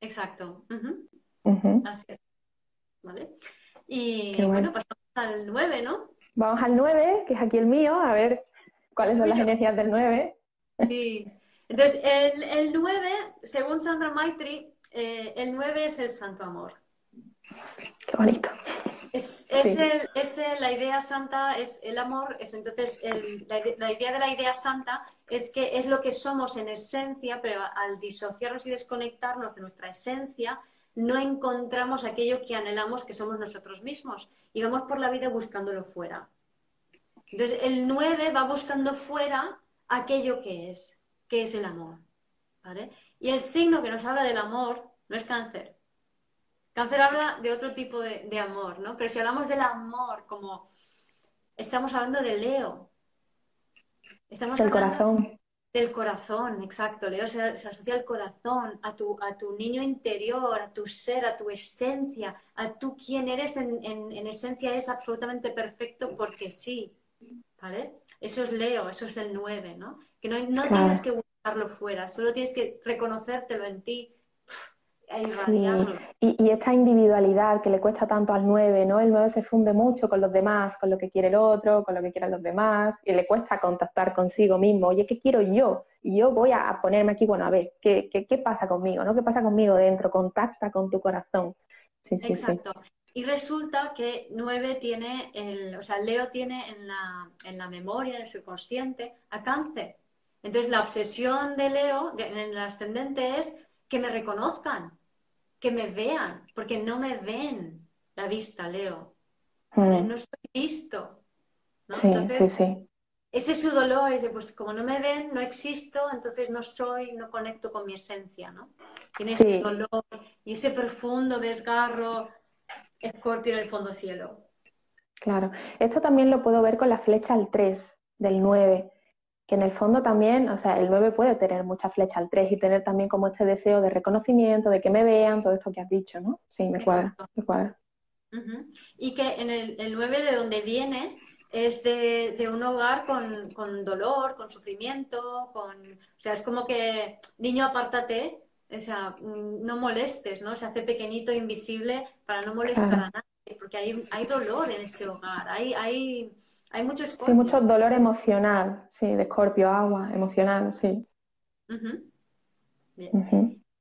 Exacto. Así es. ¿Vale? Y bueno. pasamos al 9, ¿no? Vamos al 9, que es aquí el mío, a ver cuáles son las energías del 9. Sí. Entonces, el, el 9, según Sandra Maitri, eh, el 9 es el santo amor. Qué bonito. Es, el, es la idea santa, es el amor, es entonces la, idea de la idea santa es que es lo que somos en esencia, pero al disociarnos y desconectarnos de nuestra esencia, no encontramos aquello que anhelamos que somos nosotros mismos y vamos por la vida buscándolo fuera. Entonces el 9 va buscando fuera aquello que es, que es el amor. Y el signo que nos habla del amor no es cáncer, Cáncer habla de otro tipo de, amor, ¿no? Pero si hablamos del amor como estamos hablando de Leo. Estamos del corazón. Del corazón, exacto. Leo se, asocia al corazón, a tu, a tu niño interior, a tu ser, a tu esencia, a tú quien eres en, esencia es absolutamente perfecto porque sí. ¿Vale? Eso es Leo, eso es el 9, ¿no? Que no, no tienes que buscarlo fuera, solo tienes que reconocértelo en ti, y, esta individualidad que le cuesta tanto al 9, ¿no? El 9 se funde mucho con los demás, con lo que quiere el otro, con lo que quieren los demás, y le cuesta contactar consigo mismo. Oye, ¿qué quiero yo? Y yo voy a ponerme aquí, bueno, a ver, ¿qué, qué, pasa conmigo? ¿no? ¿Qué pasa conmigo dentro? Contacta con tu corazón. Exacto. Y resulta que 9 tiene, el, o sea, Leo tiene en la, en la memoria, en el subconsciente, a cáncer. Entonces, la obsesión de Leo en el ascendente es que me reconozcan, que me vean, porque no me ven la vista, Leo. Mm. No estoy visto. entonces, ese es su dolor, es de, pues como no me ven, no existo, entonces no soy, no conecto con mi esencia, ¿no? Tiene ese dolor y ese profundo desgarro, escorpio en el fondo cielo. Claro, esto también lo puedo ver con la flecha al 3 del 9 que en el fondo también, o sea, el 9 puede tener mucha flecha al 3 y tener también como este deseo de reconocimiento, de que me vean, todo esto que has dicho, ¿no? Sí, me cuadra, me cuadra. Y que en el, el, 9 de donde viene es de, de un hogar con, con, dolor, con sufrimiento, con... O sea, es como que, niño, apártate, o sea, mm, no molestes, ¿no? Se hace pequeñito, invisible, para no molestar a nadie, porque hay, hay dolor en ese hogar, hay... hay hay mucho Sí, mucho dolor emocional, sí, de escorpio, agua, emocional, sí.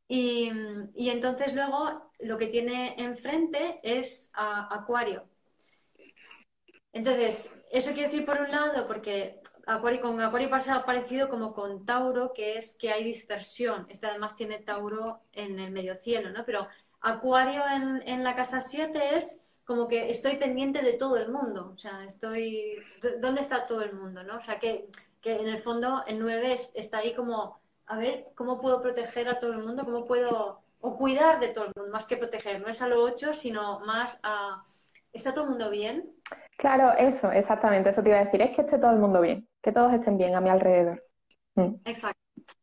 y, entonces luego lo que tiene enfrente es Acuario. Entonces, eso quiere decir por un lado, porque Acuario, con Acuario pasa parecido como con Tauro, que es que hay dispersión. Este además tiene Tauro en el medio cielo, ¿no? Pero Acuario en, en la casa 7 es como que estoy pendiente de todo el mundo, o sea, estoy, ¿dónde está todo el mundo? ¿no? O sea, que, en el fondo el 9 está ahí como, a ver, ¿cómo puedo proteger a todo el mundo? ¿Cómo puedo, o cuidar de todo el mundo, más que proteger? No es a lo 8, sino más a, ¿está todo el mundo bien? Claro, eso, exactamente, eso te iba a decir, es que esté todo el mundo bien, que todos estén bien a mi alrededor. Mm. Exacto,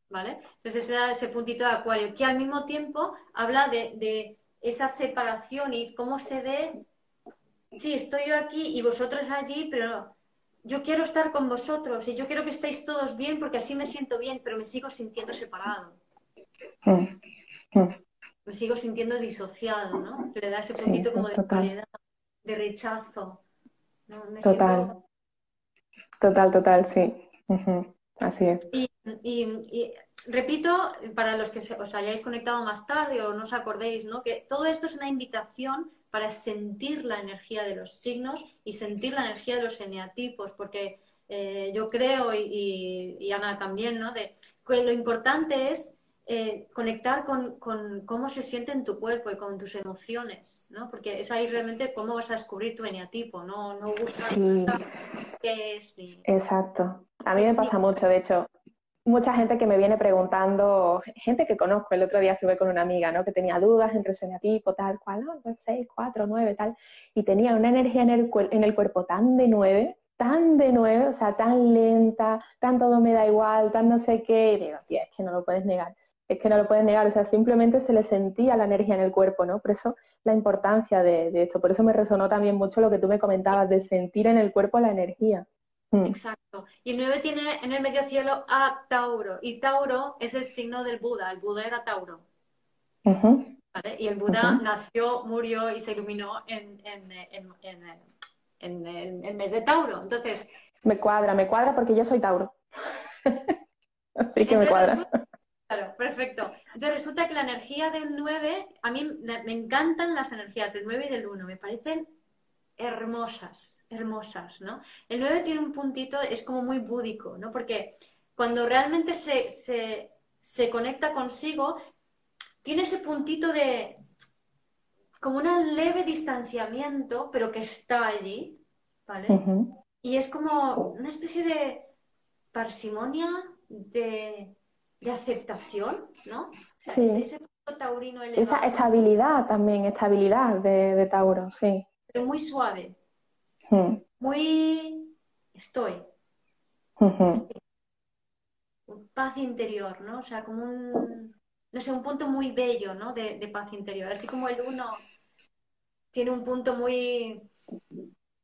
¿vale? Entonces ese, ese puntito de acuario, que al mismo tiempo habla de, de esa separación y cómo se ve sí, estoy yo aquí y vosotros allí, pero yo quiero estar con vosotros y yo quiero que estéis todos bien porque así me siento bien, pero me sigo sintiendo separado. Mm, mm. Me sigo sintiendo disociado, ¿no? Le da ese puntito como de soledad, de rechazo. total. Total, total, sí. Así es. Y, repito, para los que os hayáis conectado más tarde o no os acordéis, ¿no? Que todo esto es una invitación para sentir la energía de los signos y sentir la energía de los eneatipos, porque eh, yo creo, y, Ana también, ¿no? De que lo importante es eh, conectar con, cómo se siente en tu cuerpo y con tus emociones, ¿no? Porque es ahí realmente cómo vas a descubrir tu eneatipo, no, no buscar qué es. Exacto. A mí me pasa mucho, de hecho, mucha gente que me viene preguntando, gente que conozco, el otro día estuve con una amiga, ¿no? Que tenía dudas entre su eneatipo, tal cual, ¿no? 6, 4, 9, tal, y tenía una energía en el, en el cuerpo tan de 9, tan de nuevo, o sea, tan lenta, tan todo me da igual, tan no sé qué, y digo, tía, es que no lo puedes negar, es que no lo puedes negar, o sea, simplemente se le sentía la energía en el cuerpo, ¿no? Por eso la importancia de, esto, por eso me resonó también mucho lo que tú me comentabas, de sentir en el cuerpo la energía. Mm. Exacto. Y el 9 tiene en el medio cielo a Tauro, y Tauro es el signo del Buda, el Buda era Tauro. Y el Buda nació, murió y se iluminó en, en, en, el mes de Tauro. Entonces. Me cuadra, me cuadra porque yo soy Tauro. Así que me cuadra. claro, perfecto. Entonces resulta que la energía del 9, a mí me encantan las energías del 9 y del 1, me parecen hermosas, hermosas, ¿no? El 9 tiene un puntito, es como muy búdico, ¿no? Porque cuando realmente se, se, se conecta consigo, tiene ese puntito de como un leve distanciamiento, pero que está allí, ¿vale? Y es como una especie de parsimonia, de, aceptación, ¿no? O sea, ese punto taurino elevado. Esa estabilidad también, estabilidad de, Tauro, sí. Pero muy suave. Muy estoy. Paz interior, ¿no? O sea, como un no sé, un punto muy bello, ¿no? De, paz interior. Así como el uno tiene un punto muy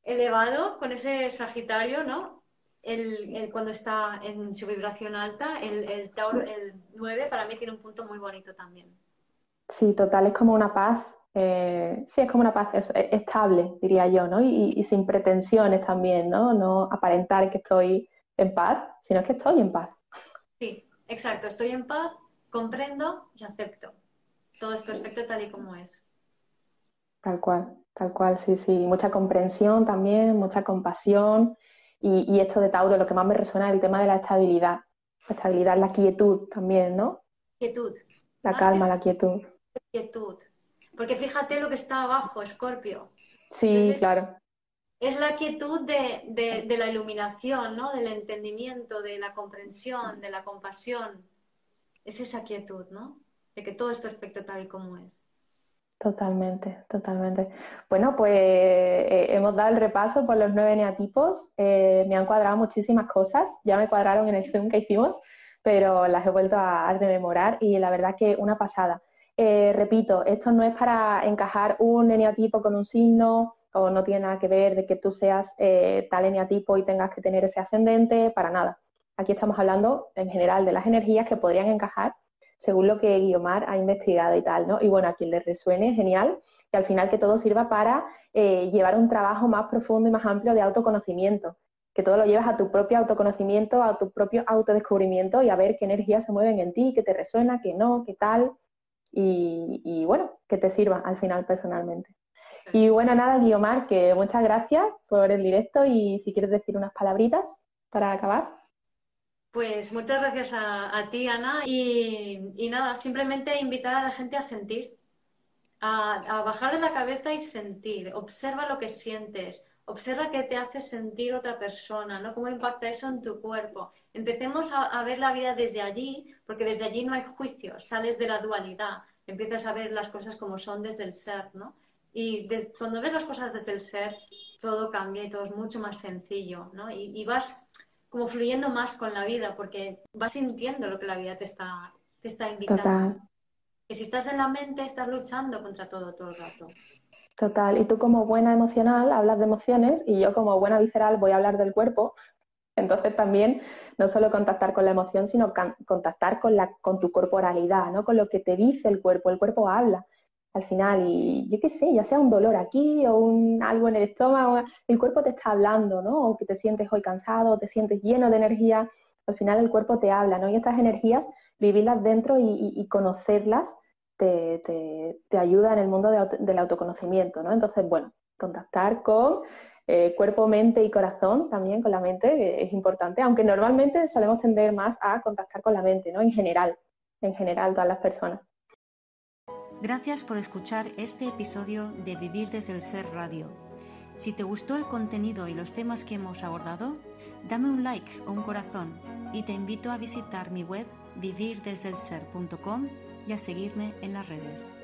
elevado con ese Sagitario, ¿no? El, cuando está en su vibración alta, el, el, Tauro, el 9 para mí tiene un punto muy bonito también. Sí, total, es como una paz, eh, sí, es como una paz estable, diría yo, ¿no? Y, y, sin pretensiones también, ¿no? No aparentar que estoy en paz, sino que estoy en paz. Sí, exacto, estoy en paz comprendo y acepto. Todo es perfecto tal y como es. Tal cual, tal cual, sí, sí. Mucha comprensión también, mucha compasión. Y, esto de Tauro, lo que más me resuena es el tema de la estabilidad. La estabilidad, la quietud también, ¿no? Quietud. La calma, la quietud. Quietud. Porque fíjate lo que está abajo, Escorpio. Sí, claro. Es la quietud de, de, de, la iluminación, ¿no? Del entendimiento, de la comprensión, de la compasión es esa quietud, ¿no? De que todo es perfecto tal y como es. Totalmente, totalmente. Bueno, pues eh, hemos dado el repaso por los nueve neatipos. Eh, me han cuadrado muchísimas cosas. Ya me cuadraron en el Zoom que hicimos, pero las he vuelto a rememorar y la verdad que una pasada. Eh, repito, esto no es para encajar un eneatipo con un signo o no tiene nada que ver de que tú seas tal eneatipo y tengas que tener ese ascendente, para nada. Aquí estamos hablando en general de las energías que podrían encajar según lo que Guiomar ha investigado y tal, ¿no? Y bueno, a quien le resuene, genial, y al final que todo sirva para eh, llevar un trabajo más profundo y más amplio de autoconocimiento, que todo lo llevas a tu propio autoconocimiento, a tu propio autodescubrimiento y a ver qué energías se mueven en ti, qué te resuena, qué no, qué tal, y, y bueno, que te sirva al final personalmente. Y bueno, nada, Guiomar, que muchas gracias por el directo y si quieres decir unas palabritas para acabar. Pues muchas gracias a, ti, Ana. Y, nada, simplemente invitar a la gente a sentir, a, bajar de la cabeza y sentir. Observa lo que sientes, observa qué te hace sentir otra persona, ¿no? Cómo impacta eso en tu cuerpo. Empecemos a, ver la vida desde allí, porque desde allí no hay juicios, sales de la dualidad, empiezas a ver las cosas como son desde el ser, ¿no? Y cuando ves las cosas desde el ser, todo cambia y todo es mucho más sencillo, ¿no? y vas como fluyendo más con la vida, porque vas sintiendo lo que la vida te está, te está invitando. Total. Que si estás en la mente, estás luchando contra todo todo el rato. Total. Y tú como buena emocional hablas de emociones y yo como buena visceral voy a hablar del cuerpo. Entonces también no solo contactar con la emoción, sino contactar con, la, con tu corporalidad, ¿no? con lo que te dice el cuerpo. El cuerpo habla al final y yo qué sé, ya sea un dolor aquí o un, algo en el estómago, el cuerpo te está hablando, ¿no? O que te sientes hoy cansado, te sientes lleno de energía, al final el cuerpo te habla, ¿no? Y estas energías, vivirlas dentro y, conocerlas te, te, ayuda en el mundo del autoconocimiento, ¿no? Entonces, bueno, contactar con eh, cuerpo, mente y corazón también, con la mente, es importante, aunque normalmente solemos tender más a contactar con la mente, ¿no? En general, en general, todas las personas. Gracias por escuchar este episodio de Vivir desde el Ser Radio. Si te gustó el contenido y los temas que hemos abordado, dame un like o un corazón y te invito a visitar mi web vivirdesdelser.com y a seguirme en las redes.